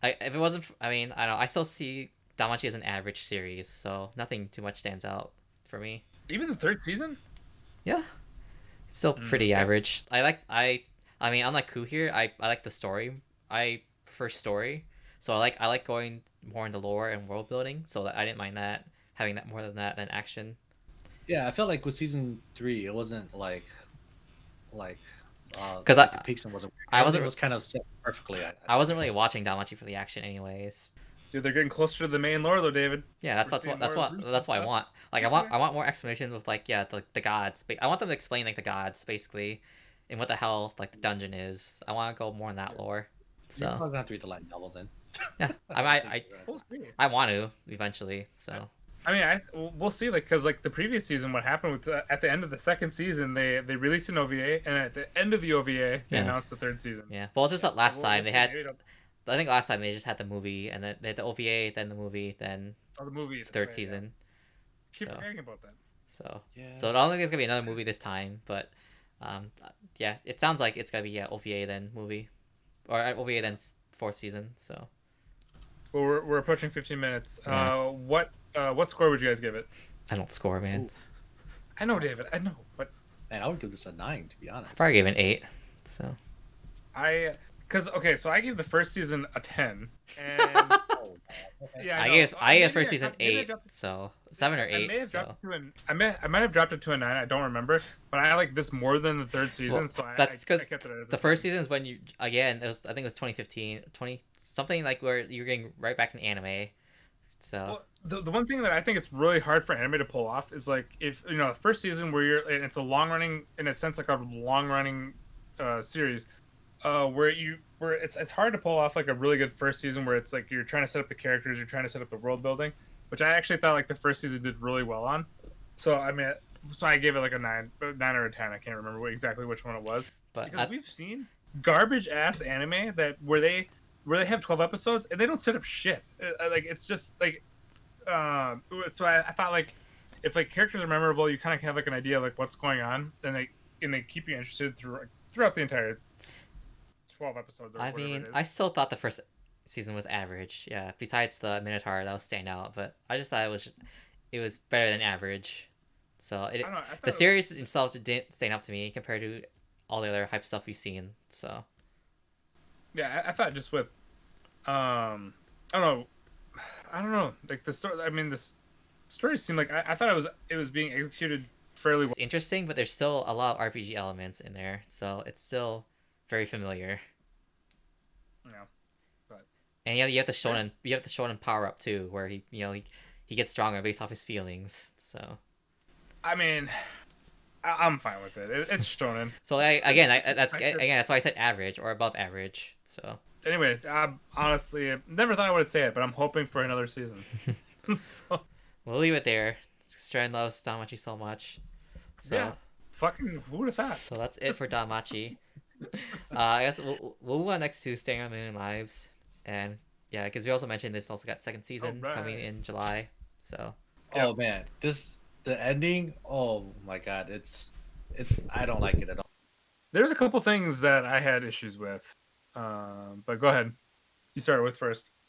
Speaker 4: I, if it wasn't, I mean, I don't know. I still see DanMachi as an average series, so nothing too much stands out for me.
Speaker 1: Even the third season.
Speaker 4: Yeah, it's still
Speaker 1: Mm,
Speaker 4: pretty
Speaker 1: okay.
Speaker 4: average. I like, I, I mean, unlike Ku here, I, I like the story. I prefer story, so I like, I like going more into lore and world building. So that I didn't mind that having that more than that than action.
Speaker 3: Yeah, I felt like with season three, it wasn't like, like, uh,
Speaker 4: 'Cause
Speaker 3: like
Speaker 4: I-
Speaker 3: the pacing wasn't.
Speaker 4: I wasn't-
Speaker 3: It was kind of set perfectly. I,
Speaker 4: I wasn't really watching DanMachi for the action, anyways.
Speaker 1: Dude, they're getting closer to the main lore though, David.
Speaker 4: Yeah, that's
Speaker 1: We're
Speaker 4: that's what that's what
Speaker 1: Zeus
Speaker 4: that's what I want. Like I want I want more explanations with like yeah the the gods. I want them to explain like the gods basically, and what the hell like the dungeon is. I want to go more in that lore.
Speaker 3: You're
Speaker 4: So
Speaker 3: probably gonna have to read the light novel then.
Speaker 4: yeah, I might I
Speaker 1: We'll.
Speaker 4: I want to eventually. So
Speaker 1: I mean, I we'll see. Like, cause like the previous season, what happened with the, at the end of the second season, they they released an OVA, and at the end of the OVA, they
Speaker 4: Yeah.
Speaker 1: announced the third season.
Speaker 4: yeah. Well, it's just that last
Speaker 1: We'll-
Speaker 4: time they had.
Speaker 1: See. Maybe
Speaker 4: I think last time they just had the movie and then they had the OVA, then the movie, then
Speaker 1: Oh, the movie. that's
Speaker 4: third
Speaker 1: right, yeah.
Speaker 4: season.
Speaker 1: Keep
Speaker 4: so.
Speaker 1: forgetting about that.
Speaker 4: So
Speaker 3: Yeah.
Speaker 4: so I don't think there's gonna be another movie this time, but um yeah, it sounds like it's gonna be yeah OVA then movie, or uh, OVA then fourth season. So.
Speaker 1: Well, we're, we're approaching 15 minutes.
Speaker 4: Yeah.
Speaker 1: Uh, what uh, what score would you guys give it?
Speaker 4: I don't score, man.
Speaker 3: Ooh.
Speaker 1: I know, David. I know, but
Speaker 3: Man, I would give this a nine to be honest.
Speaker 4: I probably gave it an eight. So
Speaker 1: I because okay, so I gave the first season a 10, and
Speaker 3: Oh,
Speaker 1: yeah,
Speaker 4: I
Speaker 1: know.
Speaker 4: gave I gave
Speaker 1: maybe
Speaker 4: first
Speaker 1: I
Speaker 4: season
Speaker 1: dropped- I
Speaker 4: eight,
Speaker 1: dropped-
Speaker 4: so seven or
Speaker 1: I may
Speaker 4: eight.
Speaker 1: have
Speaker 4: So
Speaker 1: dropped it to an. I may I might have dropped it to a nine. I don't remember, but I like this more than the third season.
Speaker 4: Well,
Speaker 1: so I,
Speaker 4: that's because
Speaker 1: I kept it as a
Speaker 4: the first season is when you again it was I think it was 2015, 20 something like where you're getting right back in anime. So
Speaker 1: Well, the, the one thing that I think it's really hard for anime to pull off is like if you know the first season where you're and it's a long running in a sense like a long running uh, series uh, where you where it's it's hard to pull off like a really good first season where it's like you're trying to set up the characters you're trying to set up the world building which I actually thought like the first season did really well on. So I mean so I gave it like a nine uh, nine or a ten. I can't remember what, exactly which one it was.
Speaker 4: But
Speaker 1: because
Speaker 4: I,
Speaker 1: we've seen garbage ass anime that where they where they have twelve episodes and they don't set up shit. Uh, like it's just like, uh, so I, I thought like if like characters are memorable, you kind of have like an idea of like what's going on, and they and they keep you interested through throughout the entire twelve episodes.
Speaker 4: I mean. I still thought the first season was average. Yeah, besides the Minotaur that was stand out, but I just thought it was just, it was better than average. So it,
Speaker 1: know,
Speaker 4: the
Speaker 1: it-
Speaker 4: series itself didn't stand up to me compared to all the other hype stuff we've seen. So
Speaker 1: yeah, I, I thought just with, um, I don't know, I don't know, like the story. I mean, this story seemed like I, I thought it was it was being executed fairly well.
Speaker 4: it's interesting, but there's still a lot of RPG elements in there. So it's still very familiar.
Speaker 1: You know,
Speaker 4: And yeah, you have the shonen, you have the shonen power up too, where he, you know, he, he gets stronger based off his feelings. So,
Speaker 1: I mean, I, I'm fine with it. it it's shonen.
Speaker 4: so I, again, I,
Speaker 1: it's-
Speaker 4: that's
Speaker 1: I-
Speaker 4: again, that's why I said average or above average. So
Speaker 1: Anyway, I honestly never thought I would say it, but I'm hoping for another season. so,
Speaker 4: we'll leave it there. Stren loves DanMachi so much. So,
Speaker 1: Yeah. fucking who would have thought?
Speaker 4: so that's it for DanMachi. uh, I guess we'll, we'll move on next to Standing on Million Lives, and yeah, because we also mentioned this also got second season coming in July. So
Speaker 3: Oh man, this the ending. Oh my god, it's it's. I don't like it at all.
Speaker 1: There's a couple things that I had issues with, um, but go ahead. You start with first.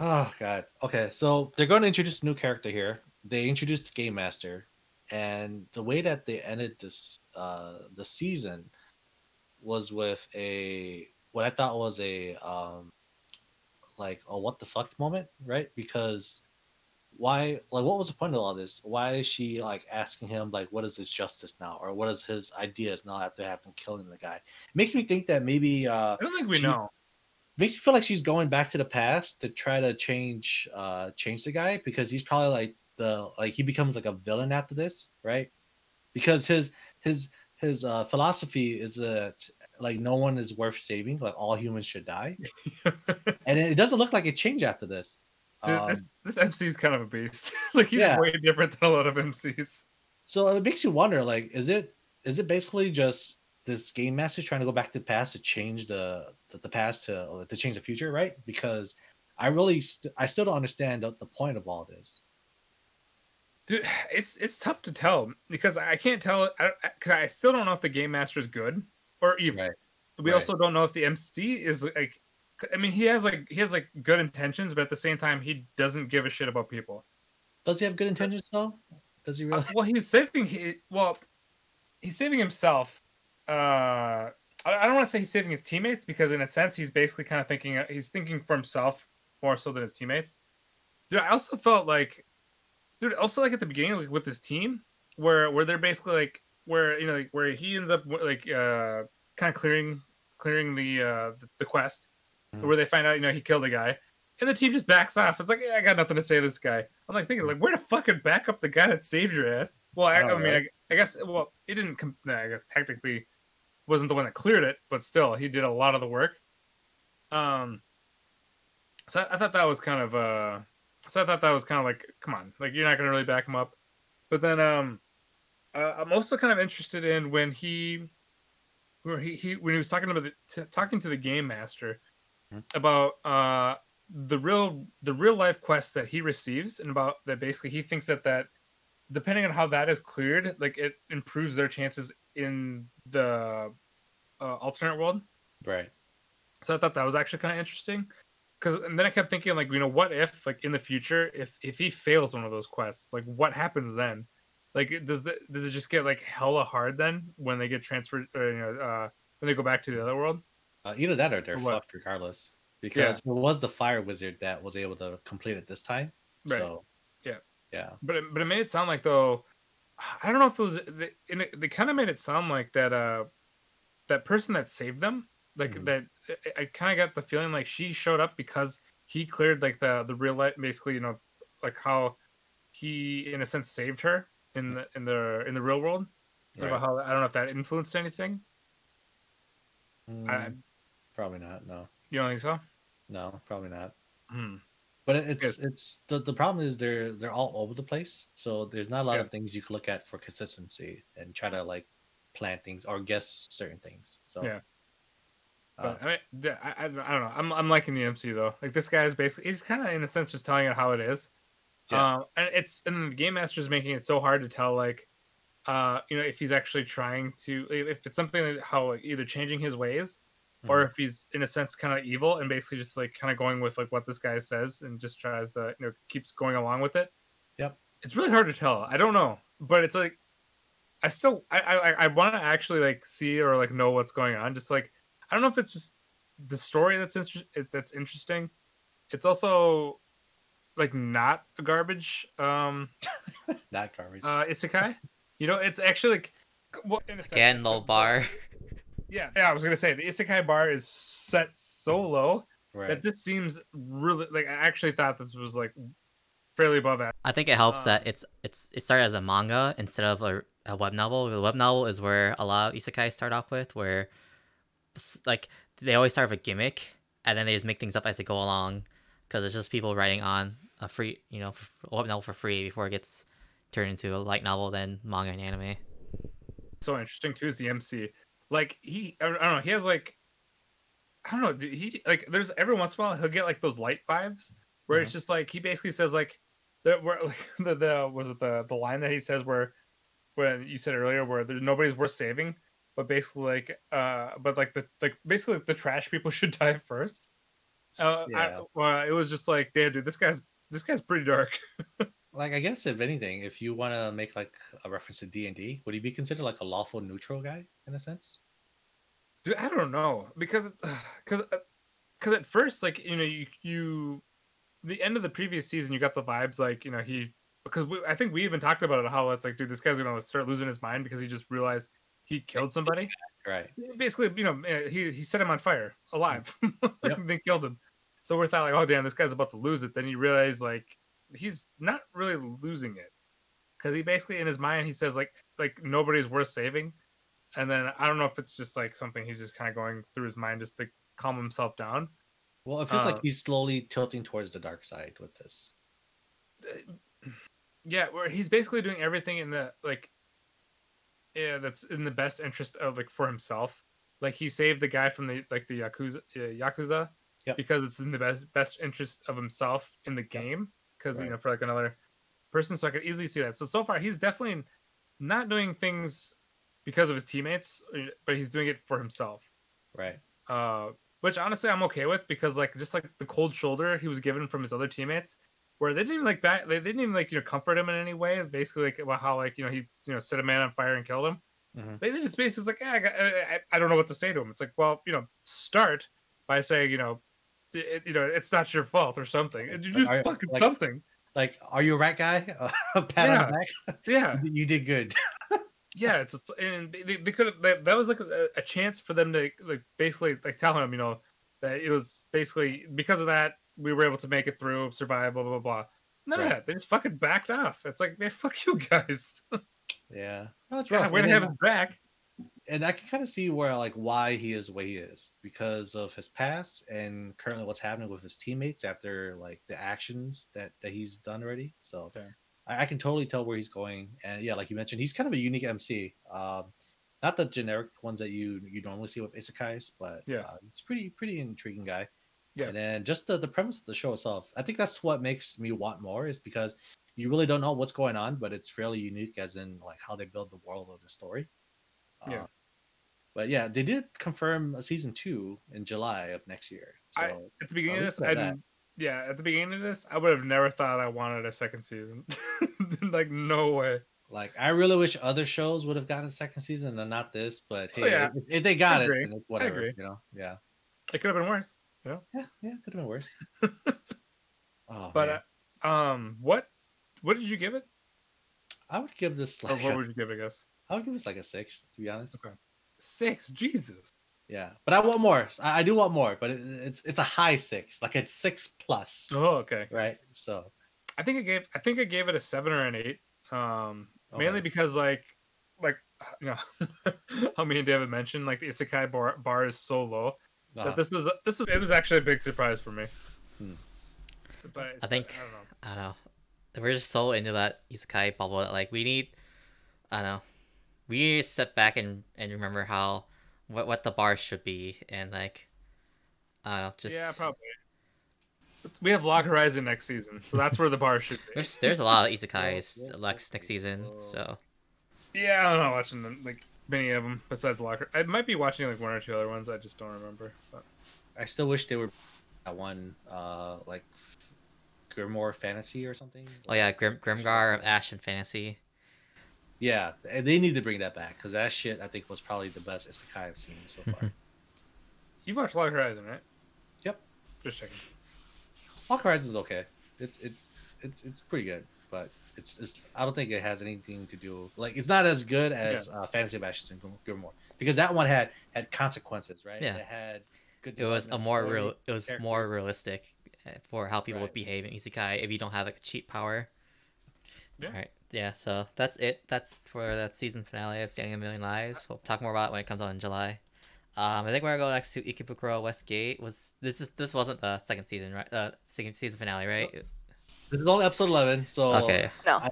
Speaker 3: Oh god. Okay, so they're going to introduce a new character here. They introduced the game master, and the way that they ended this uh the season was with a what I thought was a um like a what the fuck moment, right? Because why like what was the point of all this? Why is she like asking him like what is his justice now or what is his ideas now after having killing the guy? It makes me think that maybe uh
Speaker 1: I don't think we
Speaker 3: She-
Speaker 1: know.
Speaker 3: makes me feel like she's going back to the past to try to change uh change the guy because he's probably like the like he becomes like a villain after this right because his his his uh philosophy is that like no one is worth saving like all humans should die and it doesn't look like it changed after this
Speaker 1: Dude,
Speaker 3: Um,
Speaker 1: this this MC is kind of a beast. like he's
Speaker 3: Yeah.
Speaker 1: way different than a lot of MCs.
Speaker 3: so it makes you wonder like is it is it basically just this game master trying to go back to the past to change the the, the past to to change the future right because i really st- i still don't understand the, the point of all this
Speaker 1: Dude, it's it's tough to tell because I can't tell. I, I, 'cause I still don't know if the game master is good or evil.
Speaker 3: Right.
Speaker 1: We
Speaker 3: Right.
Speaker 1: also don't know if the MC is like. I mean, he has like he has like good intentions, but at the same time, he doesn't give a shit about people.
Speaker 3: does he have good intentions though does he
Speaker 1: Uh,
Speaker 3: really
Speaker 1: well, he's saving. He well, he's saving himself. Uh, I, I don't want to say he's saving his teammates because, in a sense, he's basically kind of thinking uh, he's thinking for himself more so than his teammates. Dude, I also felt like, dude, also like at the beginning like, with his team, where where they're basically like where you know like where he ends up like uh kind of clearing clearing the uh the, quest,
Speaker 3: Mhm.
Speaker 1: where they find out you know he killed a guy. And the team just backs off. It's like, yeah, I got nothing to say to this guy. I'm like thinking, like, where to fucking back up the guy that saved your ass? Well, I,
Speaker 3: I
Speaker 1: I, mean,
Speaker 3: right?
Speaker 1: I, I guess, well, he didn't. Com- nah, I guess technically wasn't the one that cleared it, but still, he did a lot of the work. Um, so I, I thought that was kind of uh, so I thought that was kind of like, come on, like you're not gonna really back him up. But then, um, uh, I'm also kind of interested in when he, where he, he when he was talking about the, t- talking to the game master
Speaker 3: Mhm.
Speaker 1: about uh the real the real life quests that he receives and about that basically he thinks that that depending on how that is cleared like it improves their chances in the uh, alternate world
Speaker 3: right
Speaker 1: so i thought that was actually kind of interesting because and then i kept thinking like you know what if like in the future if if he fails one of those quests like what happens then like does the does it just get like hella hard then when they get transferred or you know uh when they go back to the other world
Speaker 3: uh, either that or they're
Speaker 1: Or
Speaker 3: fucked regardless because it was the fire wizard that was able to complete it this time
Speaker 1: Right.
Speaker 3: so
Speaker 1: Yeah.
Speaker 3: yeah
Speaker 1: But it, but it made it sound like though, I don't know if it was. They, they kind of made it sound like that. Uh, that person that saved them, like
Speaker 3: Mhm.
Speaker 1: that. I, I kind of got the feeling like she showed up because he cleared like the the real life, basically. You know, like how he in a sense saved her in the in the in the real world.
Speaker 3: Right.
Speaker 1: About how I don't know if that influenced anything. I,
Speaker 3: Mm, probably not no
Speaker 1: you don't think so?
Speaker 3: no probably not
Speaker 1: Hmm.
Speaker 3: But it- it's it's the, the problem is they're they're all over the place. So there's not a lot
Speaker 1: Yeah.
Speaker 3: of things you can look at for consistency and try to like plan things or guess certain things. So
Speaker 1: Yeah.
Speaker 3: Uh,
Speaker 1: But I mean, I, I, I don't know. I'm I'm liking the MC though. Like this guy is basically he's kind of in a sense just telling it how it is.
Speaker 3: Yeah.
Speaker 1: Um, and it's and the game master is making it so hard to tell like, uh, you know, if he's actually trying to if it's something that how like, either changing his ways or
Speaker 3: Mhm.
Speaker 1: if he's in a sense kind of evil and basically just like kind of going with like what this guy says and just tries to you know keeps going along with it.
Speaker 3: Yep.
Speaker 1: It's really hard to tell. I don't know, but it's like I still I I, I want to actually like see or like know what's going on. Just like I don't know if it's just the story that's inter- that's interesting. It's also like not a garbage um
Speaker 3: Not garbage.
Speaker 1: uh isekai. You know, it's actually like well, in a sense,
Speaker 4: Again, low bar.
Speaker 1: Yeah, yeah, I was gonna say the isekai bar is set so low
Speaker 3: right.
Speaker 1: that this seems really like I actually thought this was like fairly above average.
Speaker 4: I think it helps
Speaker 1: Um,
Speaker 4: that it's it's it started as a manga instead of a, a web novel. The web novel is where a lot of isekai start off with, where s- like they always start with a gimmick and then they just make things up as they go along, because it's just people writing on a free, you know, web novel for free before it gets turned into a light novel, then manga and anime.
Speaker 1: So interesting too is the MC. Like he, I don't know, he has like, I don't know, he like there's every once in a while he'll get like those light vibes where it's mm-hmm. just like he basically says like the where like the, the was it the the line that he says where when you said earlier where there's nobody's worth saving, but basically like uh but like the like basically the trash people should die first. Uh, I,
Speaker 3: Yeah.
Speaker 1: well, it was just like, damn, dude, this guy's this guy's pretty dark.
Speaker 3: like I guess if anything, if you want to make like a reference to D and D, would he be considered like a lawful neutral guy in a sense?
Speaker 1: Dude, I don't know because because because at first, like you know, you you the end of the previous season, you got the vibes like you know he because we, I think we even talked about it how it's like, dude, this guy's gonna start losing his mind because he just realized he killed somebody.
Speaker 3: Right.
Speaker 1: Basically, you know, eh, he he set him on fire alive,
Speaker 3: Yep.
Speaker 1: and then killed him. So we're thought like, oh damn, this guy's about to lose it. Then you realize like he's not really losing it because he basically in his mind he says like like nobody's worth saving, and then I don't know if it's just like something he's just kind of going through his mind just to calm himself down.
Speaker 3: Well, it feels
Speaker 1: Uh,
Speaker 3: like he's slowly tilting towards the dark side with this.
Speaker 1: Yeah, where he's basically doing everything in the like, yeah, that's in the best interest of like for himself. Like he saved the guy from the like the yakuza uh, yakuza
Speaker 3: Yep.
Speaker 1: because it's in the best best interest of himself in the game because you know for like another person. So I could easily see that. So so far he's definitely not doing things because of his teammates, uh, but he's doing it for himself.
Speaker 3: Right.
Speaker 1: uh, which honestly I'm okay with because like just like the cold shoulder he was given from his other teammates, where they didn't even like back, they didn't even like you know comfort him in any way. Basically like about how like you know he you know set a man on fire and killed him.
Speaker 3: Mhm.
Speaker 1: They just basically was like yeah, I, got, I, I- don't know what to say to him. It's like well you know start by saying you know it, you know it's not your fault or something. You just
Speaker 3: Are-
Speaker 1: fucking
Speaker 3: like-
Speaker 1: something.
Speaker 3: Like, are you a rat guy? Uh, pat back.
Speaker 1: Yeah.
Speaker 3: You did good.
Speaker 1: yeah it's, it's and they, they could have that, that was like a, a chance for them to like basically like tell him you know that it was basically because of that we were able to make it through survive blah blah blah none
Speaker 3: Right.
Speaker 1: of that they just fucking backed off it's like man fuck you guys
Speaker 3: Yeah. No, it's
Speaker 1: yeah,
Speaker 3: rough.
Speaker 1: way to have his back
Speaker 3: and I can kind of see where like why he is the way he is because of his past and currently what's happening with his teammates after like the actions that that he's done already. So
Speaker 1: Okay.
Speaker 3: I, I can totally tell where he's going. And yeah, like you mentioned, he's kind of a unique MC. Um, not the generic ones that you you normally see with isekais, but
Speaker 1: yeah,
Speaker 3: uh, it's pretty pretty intriguing guy.
Speaker 1: Yeah.
Speaker 3: And then just the the premise of the show itself, I think that's what makes me want more is because you really don't know what's going on, but it's fairly unique as in like how they build the world of the story.
Speaker 1: Yeah.
Speaker 3: Uh, but yeah, they did confirm a season two in July of next year. So
Speaker 1: I- at the beginning of this i
Speaker 3: that.
Speaker 1: yeah at the beginning of this i would have never thought i wanted a second season like no way
Speaker 3: like I really wish other shows would have gotten a second season and not this, but
Speaker 1: Oh,
Speaker 3: hey,
Speaker 1: yeah.
Speaker 3: if, if they got it,
Speaker 1: agree.
Speaker 3: then it's whatever. You know, yeah,
Speaker 1: it could have been worse
Speaker 3: yeah, yeah, could have been worse. oh,
Speaker 1: but uh, um what what did you give it
Speaker 3: I would give this
Speaker 1: or
Speaker 3: like
Speaker 1: what
Speaker 3: a-
Speaker 1: would you give I guess
Speaker 3: I would give this like a six, to be honest.
Speaker 1: Okay. six jesus
Speaker 3: Yeah, but I want more. I, I do want more, but it, it's it's a high six, like it's six plus,
Speaker 1: oh okay
Speaker 3: right? So
Speaker 1: I think I gave I think I gave it a seven or an eight. Um, mainly because like like you know how me and David mentioned like the isekai bar, bar is so low
Speaker 3: uh,
Speaker 1: that this was this was it was actually a big surprise for me.
Speaker 3: Hmm.
Speaker 1: But
Speaker 4: I think-
Speaker 1: I don't know.
Speaker 4: I don't know. We're just so into that isekai bubble that like we need I don't know. We need to step back and, and remember how what what the bar should be and like I don't know, just
Speaker 1: Yeah, probably. We have Log Horizon next season, so that's where the bar should be.
Speaker 4: There's, there's a lot of isekais next next season, so
Speaker 1: Yeah, I'm not watching them, like many of them besides Locker. I might be watching like one or two other ones. I just don't remember. But
Speaker 3: I still wish they were that one, uh, like Grimoire Fantasy or something.
Speaker 4: oh yeah, Grim Grimgar of Ash and Fantasy.
Speaker 3: Yeah, and they need to bring that back because that shit I think was probably the best isekai I've seen so far.
Speaker 1: you've watched Log Horizon, right?
Speaker 3: Yep.
Speaker 1: Just checking.
Speaker 3: Log Horizon's okay. It's it's it's it's pretty good, but it's, it's I don't think it has anything to do like it's not as good as uh, Fantasy Bastions and Grim- Grimoire because that one had had consequences, right?
Speaker 4: Yeah.
Speaker 3: It had good.
Speaker 4: It was a more
Speaker 3: story,
Speaker 4: real. It was more realistic uh, for how people would behave in isekai if you don't have like a cheat power.
Speaker 1: Yeah.
Speaker 4: All right. Yeah. So that's it. That's for that season finale of Standing a Million Lives. We'll talk more about it when it comes out in July. Um, I think we're gonna go next to Ikebukuro Westgate. Was this is this wasn't the second season, right? Uh, second season finale, right?
Speaker 3: This is only episode eleven, so
Speaker 4: Okay.
Speaker 2: No.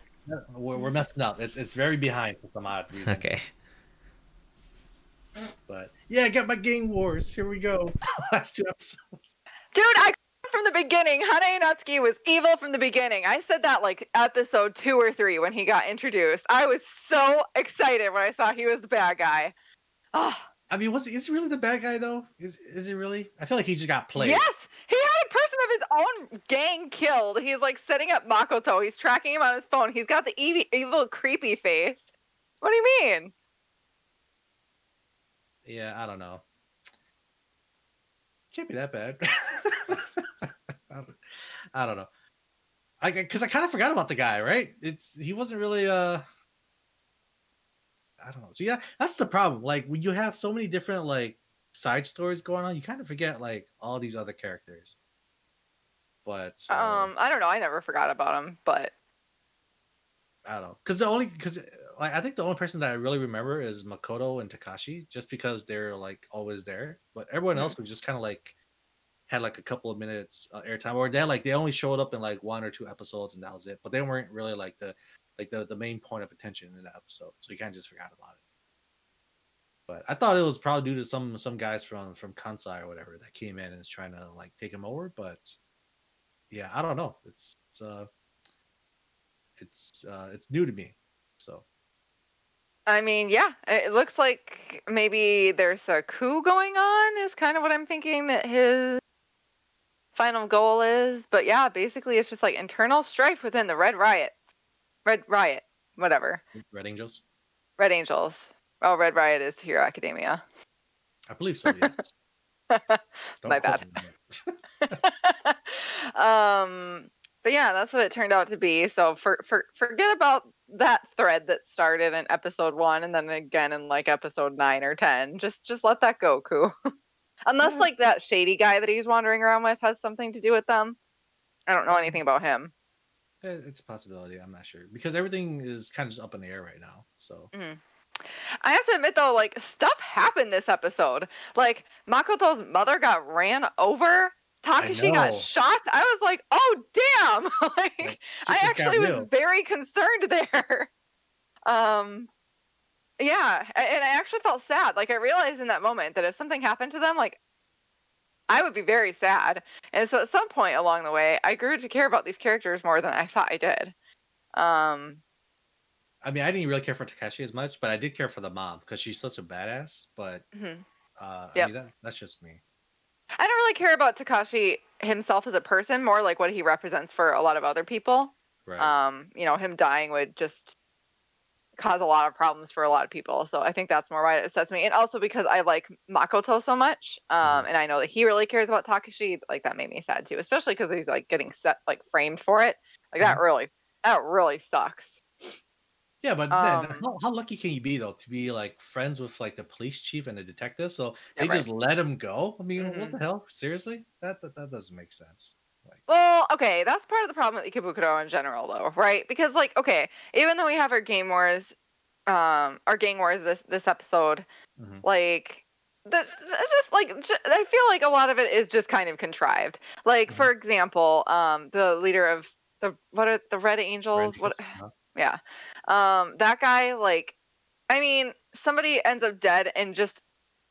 Speaker 3: we're, we're messing up. It's it's very behind for some odd reason.
Speaker 4: Okay.
Speaker 3: But yeah, I got my Game Wars. Here we go. Last two episodes.
Speaker 2: Dude, I from the beginning, Hane Natsuki was evil from the beginning. I said that like episode two or three when he got introduced. I was so excited when I saw he was the bad guy. Oh,
Speaker 3: I mean, was is he really the bad guy though? Is is he really? I feel like he just got played.
Speaker 2: yes, he had a person of his own gang killed. He's like setting up Makoto. He's tracking him on his phone. He's got the evil, evil creepy face. What do you mean?
Speaker 3: Yeah, I don't know. Can't be that bad. I, don't, I don't know. I because I kind of forgot about the guy, right? It's he wasn't really uh. I don't know. So yeah, that's the problem. Like when you have so many different like side stories going on, you kind of forget like all these other characters. But uh,
Speaker 2: Um, I don't know. I never forgot about him, but
Speaker 3: I don't know, because the only because like I think the only person that I really remember is Makoto and Takashi, just because they're like always there. But everyone
Speaker 2: Mhm.
Speaker 3: else was just kind of like had like a couple of minutes uh, airtime, or they like they only showed up in like one or two episodes and that was it. But they weren't really like the like the the main point of attention in that episode, so you kind of just forgot about it. But I thought it was probably due to some some guys from from Kansai or whatever that came in and is trying to like take him over. But yeah, I don't know. It's it's uh it's uh it's new to me. So
Speaker 2: I mean, yeah, it looks like maybe there's a coup going on, is kind of what I'm thinking that his final goal is. But yeah, basically, it's just like internal strife within the Red Riot. Red Riot, whatever.
Speaker 3: Red Angels,
Speaker 2: Red Angels. Oh, Red Riot is Hero Academia.
Speaker 3: I believe so. Yes.
Speaker 2: My bad.
Speaker 3: me on that.
Speaker 2: um, but yeah, that's what it turned out to be. So for, for forget about that thread that started in episode one and then again in like episode nine or ten. Just just let that go, Ku. Unless
Speaker 3: Yeah.
Speaker 2: like that shady guy that he's wandering around with has something to do with them. I don't know anything about him.
Speaker 3: Eh, It's a possibility. I'm not sure because everything is kind of just up in the air right now. So
Speaker 2: I have to admit though, like stuff happened this episode. Like Makoto's mother got ran over. Takashi got shot. I was like, oh damn! like
Speaker 3: Like,
Speaker 2: I
Speaker 3: shit just got
Speaker 2: actually was
Speaker 3: real.
Speaker 2: very concerned there. Um, yeah, and I actually felt sad. Like I realized in that moment that if something happened to them, like I would be very sad. And so at some point along the way, I grew to care about these characters more than I thought I did. Um,
Speaker 3: I mean, I didn't really care for Takashi as much, but I did care for the mom because she's such a badass. But
Speaker 2: mhm.
Speaker 3: uh, I mean, that, that's just me.
Speaker 2: I don't really care about Takashi himself as a person, more like what he represents for a lot of other people.
Speaker 3: Right.
Speaker 2: Um, you know, him dying would just cause a lot of problems for a lot of people. So I think that's more why it upsets me. And also because I like Makoto so much. Um,
Speaker 3: Mhm.
Speaker 2: and I know that he really cares about Takashi. Like that made me sad too, especially because he's like getting set like framed for it. Like that really that really sucks.
Speaker 3: Yeah, but man,
Speaker 2: um,
Speaker 3: how, how lucky can you be though to be like friends with like the police chief and the detective? So
Speaker 2: Yeah,
Speaker 3: they
Speaker 2: right.
Speaker 3: just let him go. I mean,
Speaker 2: Mhm.
Speaker 3: what the hell? Seriously? That, that that doesn't make sense. Like,
Speaker 2: Well, okay, that's part of the problem with Ikebukuro in general, though, right? Because, like, okay, even though we have our game wars, um, our gang wars this this episode,
Speaker 3: Mhm.
Speaker 2: like, that's just like I feel like a lot of it is just kind of contrived. Like,
Speaker 3: Mhm.
Speaker 2: for example, um, the leader of the what are the Red Angels?
Speaker 3: Red
Speaker 2: What?
Speaker 3: Angels, huh?
Speaker 2: Yeah, um, that guy, like, I mean, somebody ends up dead and just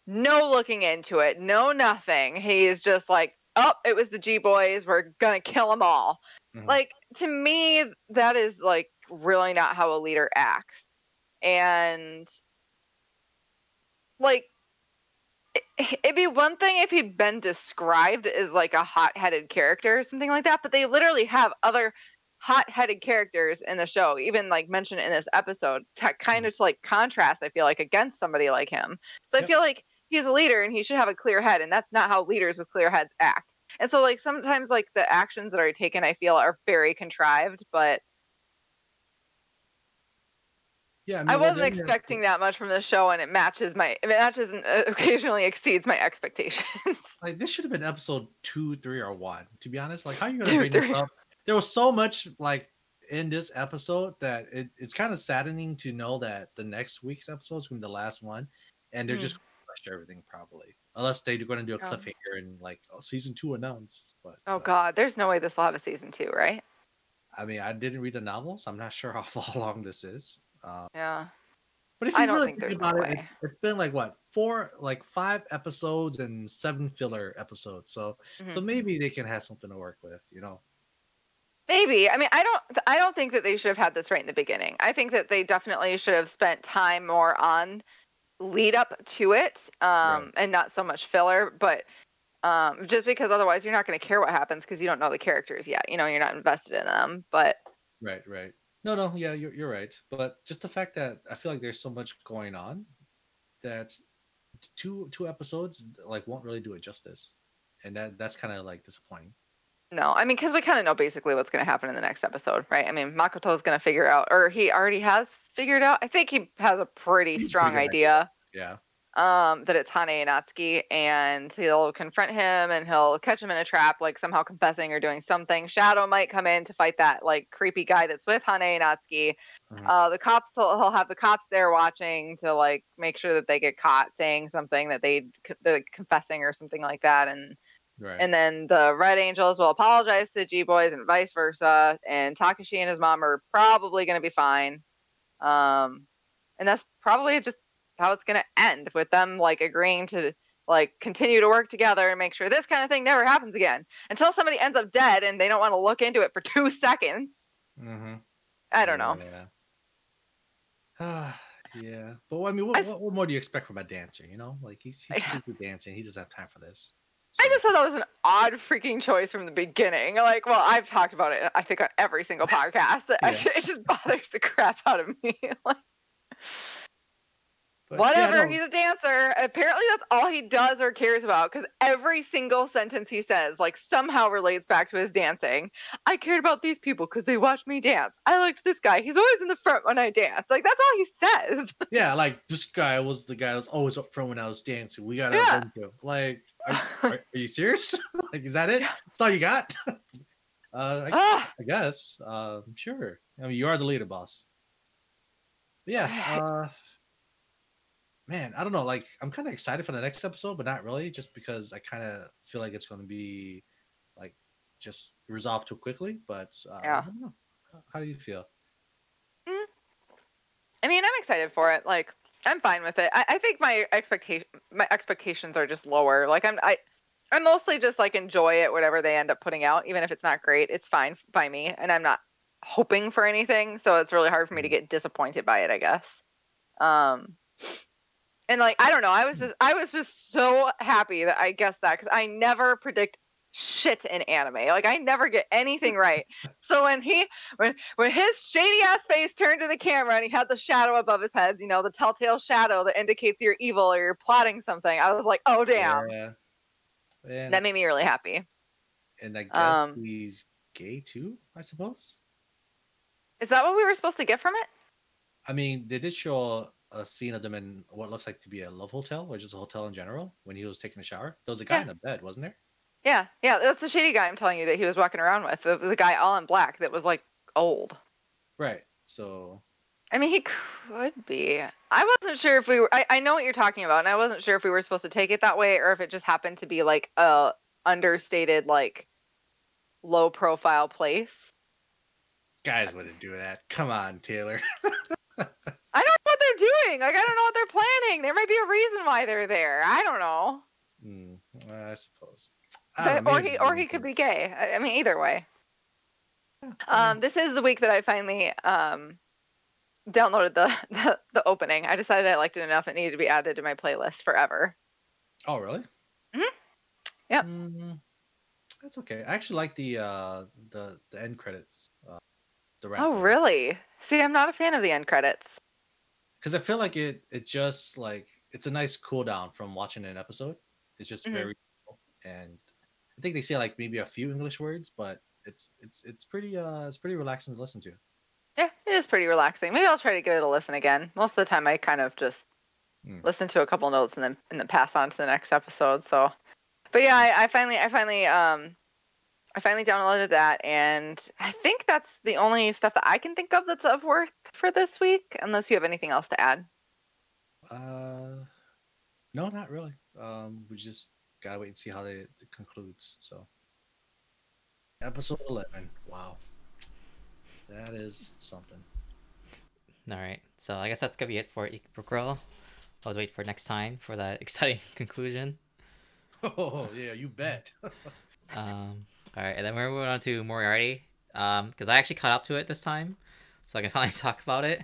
Speaker 2: no looking into it, no nothing. He's just like, oh, it was the G boys. We're gonna kill them all.
Speaker 3: Mhm.
Speaker 2: Like to me, that is like really not how a leader acts. And like it- it'd be one thing if he'd been described as like a hot-headed character or something like that, but they literally have other hot-headed characters in the show, even like mentioned in this episode, kind of to like contrast. I feel like against somebody like him. So I feel like he's a leader and he should have a clear head, and that's not how leaders with clear heads act. And so like sometimes like the actions that are taken, I feel are very contrived, but
Speaker 3: Yeah,
Speaker 2: I wasn't expecting that much from the show, and it matches my it matches and uh, occasionally exceeds my expectations.
Speaker 3: Like this should have been episode two, three, or one. To be honest, like how are you gonna
Speaker 2: Two,
Speaker 3: bring this up? There was so much like in this episode that it, it's kind of saddening to know that the next week's episode is gonna be the last one, and they're
Speaker 2: Mm.
Speaker 3: just gonna rush everything probably, unless they're going to do a
Speaker 2: Um.
Speaker 3: cliffhanger and like oh, season two announced. But
Speaker 2: oh
Speaker 3: uh,
Speaker 2: God, there's no way this will have a season two, right?
Speaker 3: I mean, I didn't read the novel, so I'm not sure how far long this is. Uh,
Speaker 2: Yeah.
Speaker 3: But if you
Speaker 2: I don't
Speaker 3: really
Speaker 2: think
Speaker 3: think,
Speaker 2: there's no
Speaker 3: about it, it's, it's been like what four, like five episodes and seven filler episodes. So,
Speaker 2: Mm-hmm.
Speaker 3: so maybe they can have something to work with, you know?
Speaker 2: Maybe. I mean, I don't. I don't think that they should have had this right in the beginning. I think that they definitely should have spent time more on lead up to it, um, and not so much filler. But um, just because otherwise you're not going to care what happens because you don't know the characters yet. You know, you're not invested in them. But
Speaker 3: Right, right. No, no, yeah, you're you're right. But just the fact that I feel like there's so much going on that two two episodes like won't really do it justice, and that that's kind of like disappointing.
Speaker 2: No, I mean, because we kind of know basically what's going to happen in the next episode, right? I mean, Makoto is going to figure out, or he already has figured out. I think he has a pretty strong idea.
Speaker 3: Yeah,
Speaker 2: um that it's Hane Natsuki and he'll confront him and he'll catch him in a trap like somehow confessing or doing something Shadow might come in to fight that like creepy guy that's with Hane Natsuki
Speaker 3: Mhm.
Speaker 2: uh the cops he'll, he'll have the cops there watching to like make sure that they get caught saying something that they the confessing or something like that and
Speaker 3: right.
Speaker 2: and then the Red Angels will apologize to G Boys and vice versa. And Takashi and his mom are probably going to be fine. Um, and that's probably just how it's going to end with them like agreeing to like continue to work together and make sure this kind of thing never happens again until somebody ends up dead and they don't want to look into it for two seconds.
Speaker 3: mm-hmm.
Speaker 2: I don't know.
Speaker 3: Yeah. Ah, yeah. But I mean, what,
Speaker 2: I-
Speaker 3: what, what more do you expect from a dancer? You know, like he's he's too dancing. He doesn't have time for this.
Speaker 2: I just thought that was an odd freaking choice from the beginning. Like, well, I've talked about it, I think, on every single podcast.
Speaker 3: Yeah.
Speaker 2: it just bothers the crap out of me. like,
Speaker 3: but
Speaker 2: Whatever, he's a dancer. Apparently, that's all he does or cares about because every single sentence he says, like, somehow relates back to his dancing. I cared about these people because they watched me dance. I liked this guy. He's always in the front when I dance. Like, that's all he says.
Speaker 3: yeah, like this guy was the guy that was always up front when I was dancing. We
Speaker 2: Yeah.
Speaker 3: run to. Like, are, are, you serious? like, is that it? That's all you got? uh, I,
Speaker 2: Ah,
Speaker 3: I guess. Um, sure. I mean, you are the leader, boss. But yeah. Uh, man, I don't know. Like, I'm kind of excited for the next episode, but not really, just because I kind of feel like it's going to be like just resolved too quickly. But uh,
Speaker 2: Yeah.
Speaker 3: I don't know. How- How do you feel?
Speaker 2: I mean, I'm excited for it. Like, I'm fine with it. I, I think my expectation, my expectations are just lower. Like, I'm, I, I mostly just like enjoy it, whatever they end up putting out, even if it's not great. It's fine by me, and I'm not hoping for anything, so it's really hard for me to get disappointed by it. I guess. Um, and like, I don't know. I was just, I was just so happy that I guessed that because I never predict shit in anime. Like, I never get anything right. So when he when when his shady ass face turned to the camera and he had the shadow above his head, you know, the telltale shadow that indicates you're evil or you're plotting something, I was like, oh damn.
Speaker 3: Yeah. And,
Speaker 2: That made me really happy.
Speaker 3: and I guess
Speaker 2: um,
Speaker 3: he's gay too, I suppose.
Speaker 2: Is that what we were supposed to get from it?
Speaker 3: I mean, they did show a scene of them in what looks like to be a love hotel or just a hotel in general when he was taking a shower. There was a guy
Speaker 2: Yeah.
Speaker 3: in a bed, wasn't there?
Speaker 2: Yeah, yeah, that's the shady guy I'm telling you that he was walking around with. The, the guy all in black that was like old.
Speaker 3: Right. So
Speaker 2: I mean, he could be. I wasn't sure if we were. I, I know what you're talking about, and I wasn't sure if we were supposed to take it that way or if it just happened to be like a understated, like low profile place.
Speaker 3: guys wouldn't do that. Come on, Taylor.
Speaker 2: I don't know what they're doing? Like I don't know what they're planning. There might be a reason why they're there. I don't know.
Speaker 3: Hmm, I suppose. I
Speaker 2: But-
Speaker 3: know,
Speaker 2: or he or he could be gay. I, I mean, either way.
Speaker 3: Yeah,
Speaker 2: Um, this is the week that I finally um downloaded the, the the opening. I decided I liked it enough it needed to be added to my playlist forever.
Speaker 3: oh, really?
Speaker 2: Mhm. Yep.
Speaker 3: Mm, that's okay. I actually like the uh the the end credits. Uh, the rap
Speaker 2: Oh, really? See, I'm not a fan of the end credits.
Speaker 3: Because I feel like it it just like it's a nice cool down from watching an episode. It's just
Speaker 2: Mhm.
Speaker 3: very and I think they say like maybe a few English words, but it's it's it's pretty uh it's pretty relaxing to listen to.
Speaker 2: Yeah, it is pretty relaxing. Maybe I'll try to give it a listen again. Most of the time, I kind of just
Speaker 3: Hmm.
Speaker 2: listen to a couple notes and then and then pass on to the next episode. So, but yeah, I, I finally I finally um I finally downloaded that, and I think that's the only stuff that I can think of that's of worth for this week. Unless you have anything else to add.
Speaker 3: Uh, no, not really. Um, we just gotta wait and see how they, it concludes. So, episode eleven. Wow, that is something.
Speaker 4: All right. So I guess that's gonna be it for Ikebukuro. I'll wait for next time for that exciting conclusion.
Speaker 3: Oh yeah, you bet.
Speaker 4: Um, all right, and then we're moving on to Moriarty. Um, because I actually caught up to it this time, so I can finally talk about it.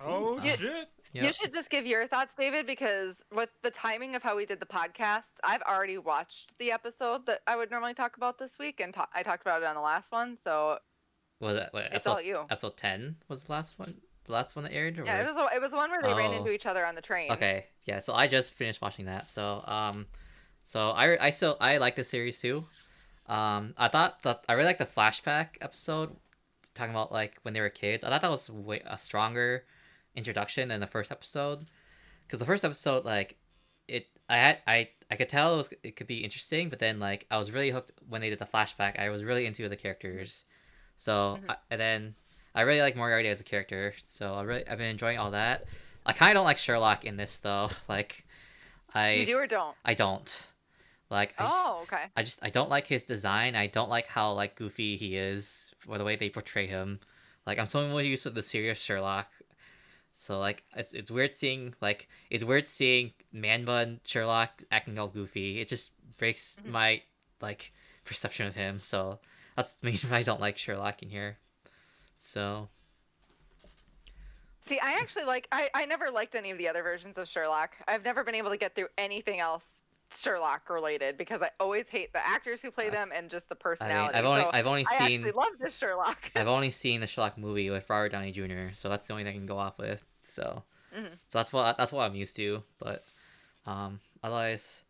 Speaker 1: Oh
Speaker 2: Yeah.
Speaker 1: shit!
Speaker 2: You should just give your thoughts, David, because with the timing of how we did the podcast, I've already watched the episode that I would normally talk about this week, and ta- I talked about it on the last one. So
Speaker 4: Was it what,
Speaker 2: it's
Speaker 4: episode,
Speaker 2: all you.
Speaker 4: episode ten? Was the last one? The last one that aired? Or...
Speaker 2: Yeah, it was the- it was the one where they ran
Speaker 4: Oh.
Speaker 2: into each other on the train.
Speaker 4: Okay, yeah. So I just finished watching that. So um, so I I still I like the series too. Um, I thought the I really like the flashback episode, talking about like when they were kids. I thought that was way a stronger introduction than the first episode, because the first episode like it I had I I could tell it was it could be interesting, but then like I was really hooked when they did the flashback. I was really into the characters, so
Speaker 2: Mhm.
Speaker 4: I, and then I really like Moriarty as a character. So I really I've been enjoying all that. I kind of don't like Sherlock in this though. Like I
Speaker 2: You do or don't?
Speaker 4: I don't like. I just,
Speaker 2: Oh, okay.
Speaker 4: I just I don't like his design. I don't like how like goofy he is or the way they portray him. Like I'm so more used to the serious Sherlock. So like it's it's weird seeing like it's weird seeing Man Bun Sherlock acting all goofy. It just breaks
Speaker 2: Mhm.
Speaker 4: my like perception of him. So that's the reason why I don't like Sherlock in here. So
Speaker 2: See, I actually like. I I never liked any of the other versions of Sherlock. I've never been able to get through anything else Sherlock related because I always hate the actors who play them and just the
Speaker 4: I mean
Speaker 2: personality.
Speaker 4: I've only
Speaker 2: so
Speaker 4: I've only
Speaker 2: I
Speaker 4: seen
Speaker 2: actually love this Sherlock.
Speaker 4: I've only seen the Sherlock movie with Robert Downey Jr. So that's the only thing I can go off with. So,
Speaker 2: Mhm.
Speaker 4: so that's what that's what I'm used to. But um, otherwise,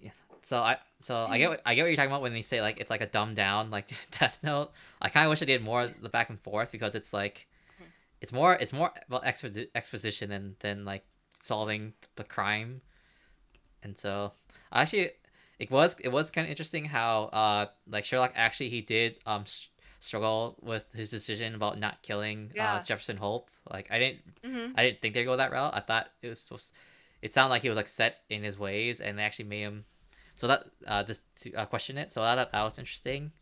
Speaker 4: yeah. So I so I get what, I get what you're talking about when they say like it's like a dumbed down like Death Note. I kind of wish I did more the back and forth because it's like
Speaker 2: Mhm.
Speaker 4: it's more it's more well expo- exposition than than like solving the crime. And so I actually it was it was kind of interesting how uh like Sherlock actually he did um s struggle with his decision about not killing
Speaker 2: Yeah.
Speaker 4: uh, Jefferson Hope. Like I didn't
Speaker 2: hmm
Speaker 4: I didn't think they'd go that route. I thought it was supposed. It sounded like he was like set in his ways, and they actually made him. So that uh, just to uh, question it. So I thought that was interesting.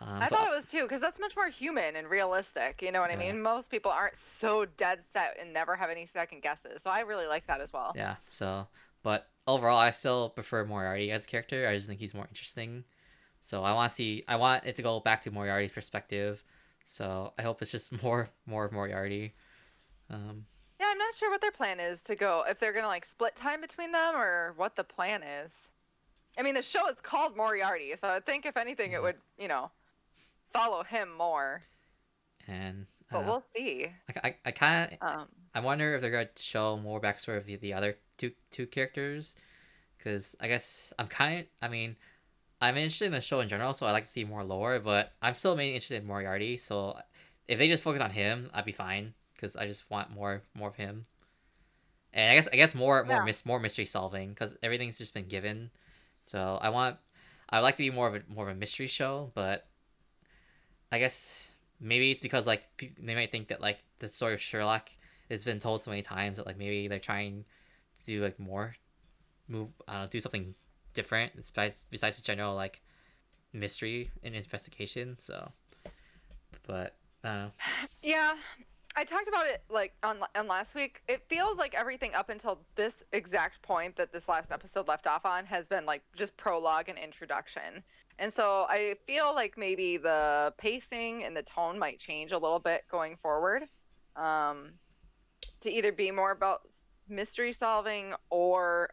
Speaker 4: Um,
Speaker 2: I
Speaker 4: but-
Speaker 2: thought it was too because that's much more human and realistic. You know what I mean? Most people aren't so dead set and never have any second guesses. So I really like that as well.
Speaker 4: Yeah. So, but overall, I still prefer Moriarty as a character. I just think he's more interesting. So I want to see. I want it to go back to Moriarty's perspective. So I hope it's just more, more of Moriarty. Um,
Speaker 2: Yeah, I'm not sure what their plan is to go if they're gonna like split time between them or what the plan is. I mean, the show is called Moriarty, so I think if anything, it
Speaker 4: Mhm.
Speaker 2: would you know follow him more.
Speaker 4: and
Speaker 2: But
Speaker 4: uh,
Speaker 2: we'll see.
Speaker 4: I, I, I kind of
Speaker 2: Um,
Speaker 4: I wonder if they're going to show more backstory of the, the other two two characters, because I guess I'm kind of I mean, I'm interested in the show in general, so I like to see more lore. But I'm still mainly interested in Moriarty. So if they just focus on him, I'd be fine, because I just want more more of him. And I guess I guess more more
Speaker 2: Yeah.
Speaker 4: mis- more mystery solving, because everything's just been given. So I want I would like to be more of a more of a mystery show, but I guess maybe it's because like they might think that like the story of Sherlock has been told so many times that like maybe they're trying do like more move uh, do something different besides besides the general like mystery and investigation so but i don't know
Speaker 2: yeah, I talked about it like on on last week. It feels like everything up until this exact point that this last episode left off on has been like just prologue and introduction. And so I feel like maybe the pacing and the tone might change a little bit going forward. Um, to either be more about mystery solving or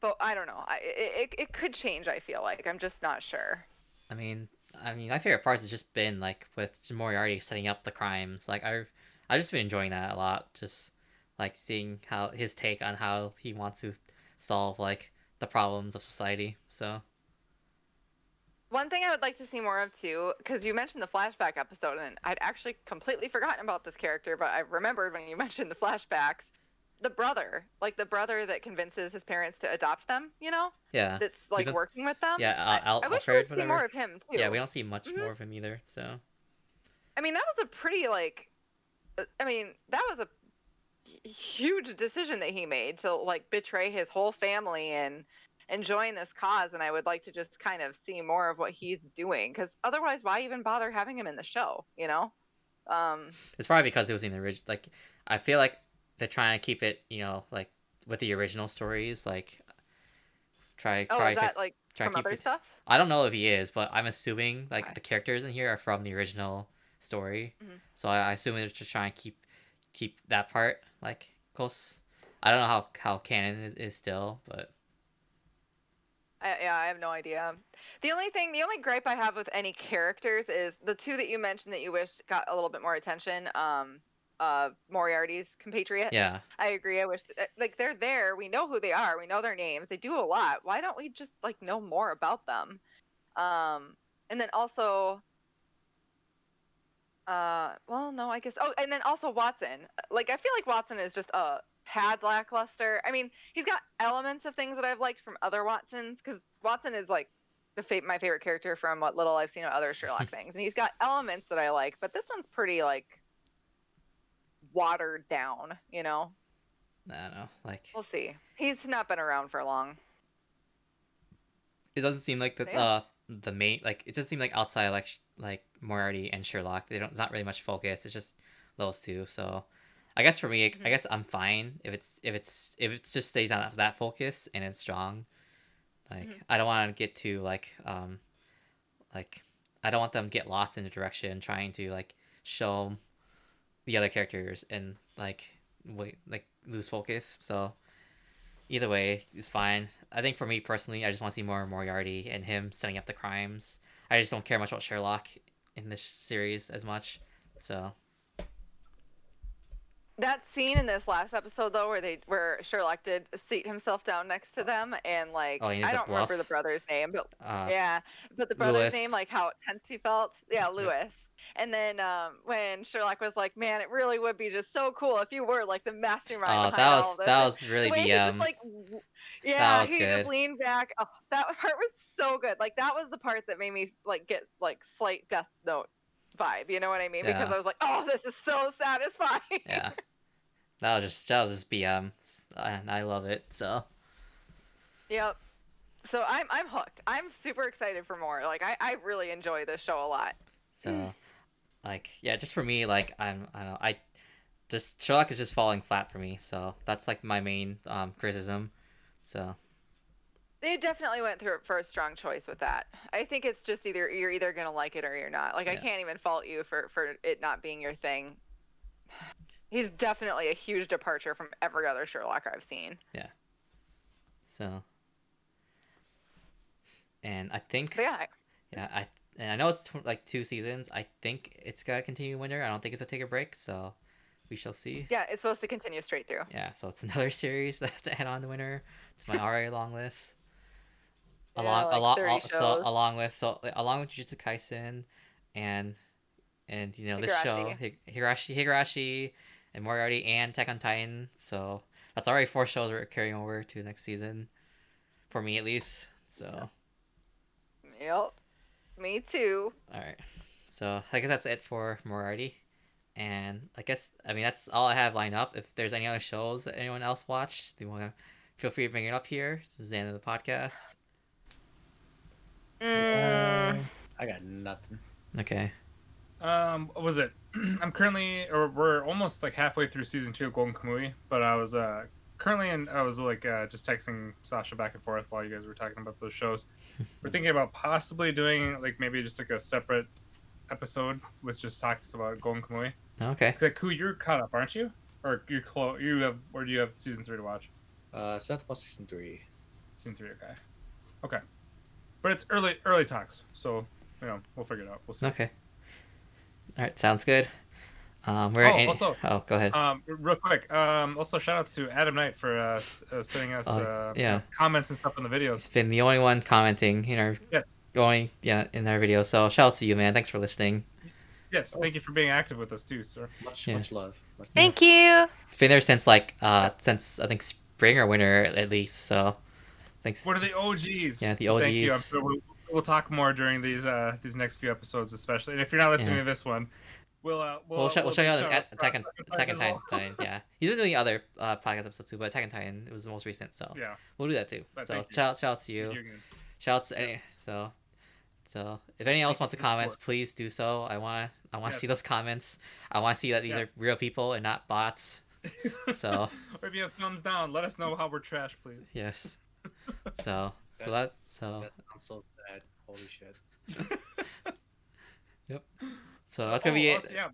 Speaker 2: but I don't know. I, it, it could change. I feel like I'm just not sure.
Speaker 4: I mean, I mean, my favorite parts has just been like with Moriarty setting up the crimes. Like I've, I've just been enjoying that a lot. Just like seeing how his take on how he wants to solve like the problems of society. So
Speaker 2: one thing I would like to see more of too, because you mentioned the flashback episode, and I'd actually completely forgotten about this character, but I remembered when you mentioned the flashbacks. The brother, like the brother that convinces his parents to adopt them, you know,
Speaker 4: yeah,
Speaker 2: that's like
Speaker 4: don't-
Speaker 2: working with them.
Speaker 4: yeah,
Speaker 2: I,
Speaker 4: Al-
Speaker 2: I wish
Speaker 4: Alfred,
Speaker 2: we'd see more of him too.
Speaker 4: yeah, we don't see much
Speaker 2: Mhm.
Speaker 4: more of him either. So
Speaker 2: I mean, that was a pretty like, uh, I mean, that was a huge decision that he made to like betray his whole family and and join this cause. And I would like to just kind of see more of what he's doing, because otherwise, why even bother having him in the show? You know? Um,
Speaker 4: it's probably because it was in the original. Like I feel like they're trying to keep it, you know, like with the original stories. Like try,
Speaker 2: oh,
Speaker 4: try,
Speaker 2: that like
Speaker 4: try
Speaker 2: from
Speaker 4: keep
Speaker 2: other
Speaker 4: it-
Speaker 2: stuff?
Speaker 4: I don't know if he is, but I'm assuming like
Speaker 2: Okay.
Speaker 4: the characters in here are from the original story.
Speaker 2: Mhm.
Speaker 4: So I, I assume they're just trying to keep keep that part like close. I don't know how how canon is, is still, but
Speaker 2: I, yeah, I have no idea. The only thing, the only gripe I have with any characters is the two that you mentioned that you wish got a little bit more attention. Um, uh, Moriarty's compatriot.
Speaker 4: yeah,
Speaker 2: I agree. I wish like they're there. We know who they are. We know their names. They do a lot. Why don't we just like know more about them? Um, and then also, uh, well, no, I guess. Oh, and then also Watson. Like I feel like Watson is just a tad lackluster. I mean, he's got elements of things that I've liked from other Watsons because Watson is like the fa- my favorite character from what little I've seen of other Sherlock things, and he's got elements that I like. But this one's pretty like watered down. You know.
Speaker 4: I don't know. Like
Speaker 2: We'll see. He's not been around for long.
Speaker 4: it doesn't seem like the
Speaker 2: Yeah.
Speaker 4: uh the main like it doesn't seem like outside like like Moriarty and Sherlock. They don't. It's not really much focus. It's just those two. So. I guess for me,
Speaker 2: Mhm.
Speaker 4: I guess I'm fine if it's if it's if it just stays on that focus and it's strong. Like
Speaker 2: Mhm.
Speaker 4: I don't want to get too like um, like I don't want them to get lost in the direction trying to like show the other characters and like wait like lose focus. So either way is fine. I think for me personally, I just want to see more Moriarty and him setting up the crimes. I just don't care much about Sherlock in this series as much. So
Speaker 2: That scene in this last episode, though, where they where Sherlock did seat himself down next to them, and like
Speaker 4: Oh,
Speaker 2: I don't remember the brother's name, but
Speaker 4: uh,
Speaker 2: yeah, but the brother's
Speaker 4: Lewis.
Speaker 2: name, like how tense he felt. Yeah, Lewis. And then um, when Sherlock was like, "Man, it really would be just so cool if you were like the mastermind
Speaker 4: oh,
Speaker 2: behind
Speaker 4: that was
Speaker 2: of this."
Speaker 4: that was really
Speaker 2: the he just,
Speaker 4: um.
Speaker 2: like, w- yeah,
Speaker 4: was
Speaker 2: he
Speaker 4: good.
Speaker 2: just leaned back. Oh, that part was so good. Like that was the part that made me like get like slight Death Note vibe. You know what I mean? Because I was like, "Oh, this is so satisfying."
Speaker 4: yeah that was just that'll just bm and i love it so
Speaker 2: Yep. So I'm I'm hooked. I'm super excited for more. Like I, I really enjoy this show a lot.
Speaker 4: so like yeah just for me like i'm i don't know i just sherlock is just falling flat for me so that's like my main um criticism so
Speaker 2: They definitely went through it for a strong choice with that. I think it's just either you're either gonna like it or you're not. Like I can't even fault you for for it not being your thing. He's definitely a huge departure from every other Sherlock I've seen. Yeah.
Speaker 4: So and i think
Speaker 2: But yeah,
Speaker 4: yeah i and i know it's tw- like two seasons i think it's gonna continue winter i don't think it's gonna take a break so we shall see
Speaker 2: yeah, it's supposed to continue straight through.
Speaker 4: Yeah, so it's another series that I have to add on to winter. It's my already long list.
Speaker 2: Yeah,
Speaker 4: Along,
Speaker 2: like
Speaker 4: along,
Speaker 2: 30
Speaker 4: so along with so along with Jujutsu Kaisen, and and you know this show
Speaker 2: Higurashi.
Speaker 4: Hi- Higurashi, Higurashi, and Moriarty and Attack on Titan. So that's already four shows we're carrying over to next season, for me at least. So
Speaker 2: Yep. Me too.
Speaker 4: all right, so I guess that's it for Moriarty. And I guess I mean that's all I have lined up. If there's any other shows that anyone else watched, they want to feel free to bring it up here. This is the end of the podcast.
Speaker 2: Mm,
Speaker 3: Uh, I got nothing.
Speaker 4: Okay.
Speaker 1: Um, what was it? I'm currently, or we're almost like halfway through season two of Golden Kamui, but I was uh currently in, I was like uh, just texting Sasha back and forth while you guys were talking about those shows. we're thinking about possibly doing like maybe just like a separate episode with just talks about Golden Kamui.
Speaker 4: Okay.
Speaker 1: Cause like, Ku, you're caught up, aren't you? Or you're close? You have, or do you have season three to watch?
Speaker 3: Uh, Seth was season three.
Speaker 1: Season three, okay, okay. But it's early, early talks, so you know we'll figure it out. We'll see.
Speaker 4: Okay. All right. Sounds good. Um, we're
Speaker 1: Oh,
Speaker 4: in-
Speaker 1: also-
Speaker 4: oh, go ahead.
Speaker 1: Um, real quick. Um, also shout outs to Adam Knight for uh, uh sending us
Speaker 4: Oh,
Speaker 1: uh,
Speaker 4: yeah.
Speaker 1: comments and stuff in the
Speaker 4: He's
Speaker 1: videos.
Speaker 4: been the only one commenting in our
Speaker 1: Yes.
Speaker 4: going yeah in our video. So shout out to you, man. Thanks for listening.
Speaker 1: Yes, thank you for being active with us too, sir.
Speaker 3: Much,
Speaker 4: Yeah.
Speaker 3: much love. Much
Speaker 2: Thank you.
Speaker 4: It's been there since like uh since I think spring or winter at least. So thanks.
Speaker 1: What are the OGs?
Speaker 4: Yeah, the
Speaker 1: So Thank you. I'm
Speaker 4: OGs.
Speaker 1: sure we'll, we'll talk more during these uh these next few episodes, especially. And if you're not listening
Speaker 4: Yeah.
Speaker 1: to this one, we'll uh we'll,
Speaker 4: We'll, show, we'll show you
Speaker 1: shout
Speaker 4: on
Speaker 1: outs
Speaker 4: Attack on Attack on Titan.
Speaker 1: well.
Speaker 4: Titan, Yeah, he's been doing other uh, podcast episodes too, but Attack on Titan it was the most recent. So
Speaker 1: Yeah.
Speaker 4: we'll do that too.
Speaker 1: But
Speaker 4: so
Speaker 1: thank you.
Speaker 4: shout shout out to you.
Speaker 1: Thank you again.
Speaker 4: Shout out to any so. So if anyone else wants to
Speaker 1: for the
Speaker 4: comment,
Speaker 1: support.
Speaker 4: please do so. I want I want to
Speaker 1: Yes.
Speaker 4: see those comments. I want to see that these
Speaker 1: Yes.
Speaker 4: are real people and not bots. So
Speaker 1: or if you have thumbs down, let us know how we're trash, please.
Speaker 4: yes. So so that so
Speaker 3: That sounds so sad. Holy shit. Yep.
Speaker 4: So that's gonna be
Speaker 1: Oh,
Speaker 4: it.
Speaker 1: also- yeah,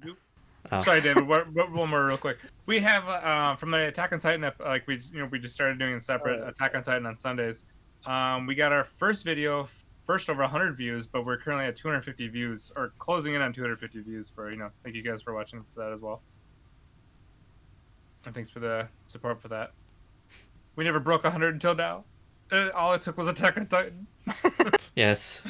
Speaker 4: Oh.
Speaker 1: Sorry, David. One one- one more, real quick. We have uh, from the Attack on Titan, like we, you know, we just started doing a separate
Speaker 3: Oh.
Speaker 1: Attack on Titan on Sundays. Um, we got our first video, first over 100 views, but we're currently at 250 views, or closing in on 250 views. For you know, thank you guys for watching for that as well. And thanks for the support for that. We never broke 100 until now. And all it took was Attack on Titan.
Speaker 4: Yes.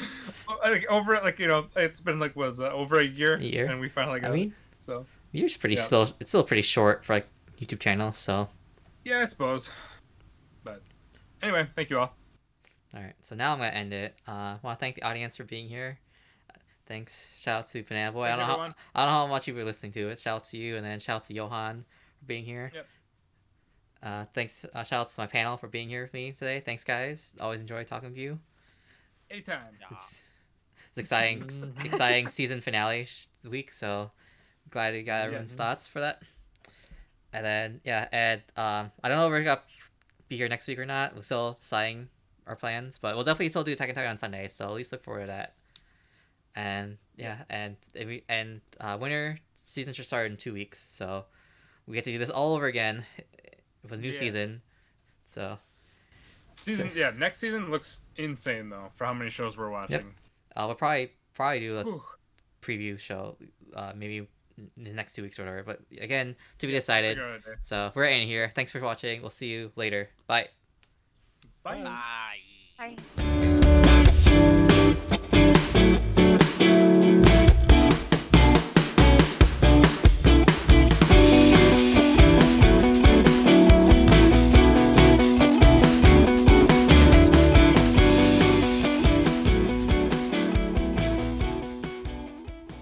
Speaker 1: like over, like you know, it's been like was uh, over a year,
Speaker 4: A year?
Speaker 1: and we finally got
Speaker 4: I mean,
Speaker 1: it. So
Speaker 4: year's pretty
Speaker 1: Yeah.
Speaker 4: still. It's still pretty short for like YouTube channels. So
Speaker 1: yeah, I suppose. But anyway, thank you all.
Speaker 4: all right. So now I'm gonna end it. Uh, I want to thank the audience for being here. Thanks. Shout out to Banana Boy. I don't know how
Speaker 1: everyone.
Speaker 4: I don't know how much you were listening to it. Shout out to you, and then shout out to Johan for being here.
Speaker 1: Yep.
Speaker 4: Uh, thanks. Uh, shout out to my panel for being here with me today. Thanks, guys. Always enjoy talking with you.
Speaker 1: Anytime.
Speaker 4: It's, it's exciting, exciting season finale sh- week. So glad you got everyone's
Speaker 1: Yes.
Speaker 4: thoughts for that. And then yeah, and um, I don't know if we're gonna be here next week or not. We're still deciding our plans, but we'll definitely still do Attack on Titan on Sunday. So at least look forward to that. And yeah, and and we and uh, winter season should start in two weeks. So we get to do this all over again with a new
Speaker 1: Yes.
Speaker 4: season. So
Speaker 1: Season yeah, next season looks insane though for how many shows we're watching.
Speaker 4: uh, we'll probably probably do a
Speaker 1: Whew.
Speaker 4: preview show, uh, maybe in the next two weeks or whatever. But again, to be decided.
Speaker 1: Figure out.
Speaker 4: So we're in here. Thanks for watching. We'll see you later. Bye.
Speaker 1: Bye.
Speaker 6: Bye.
Speaker 2: Bye.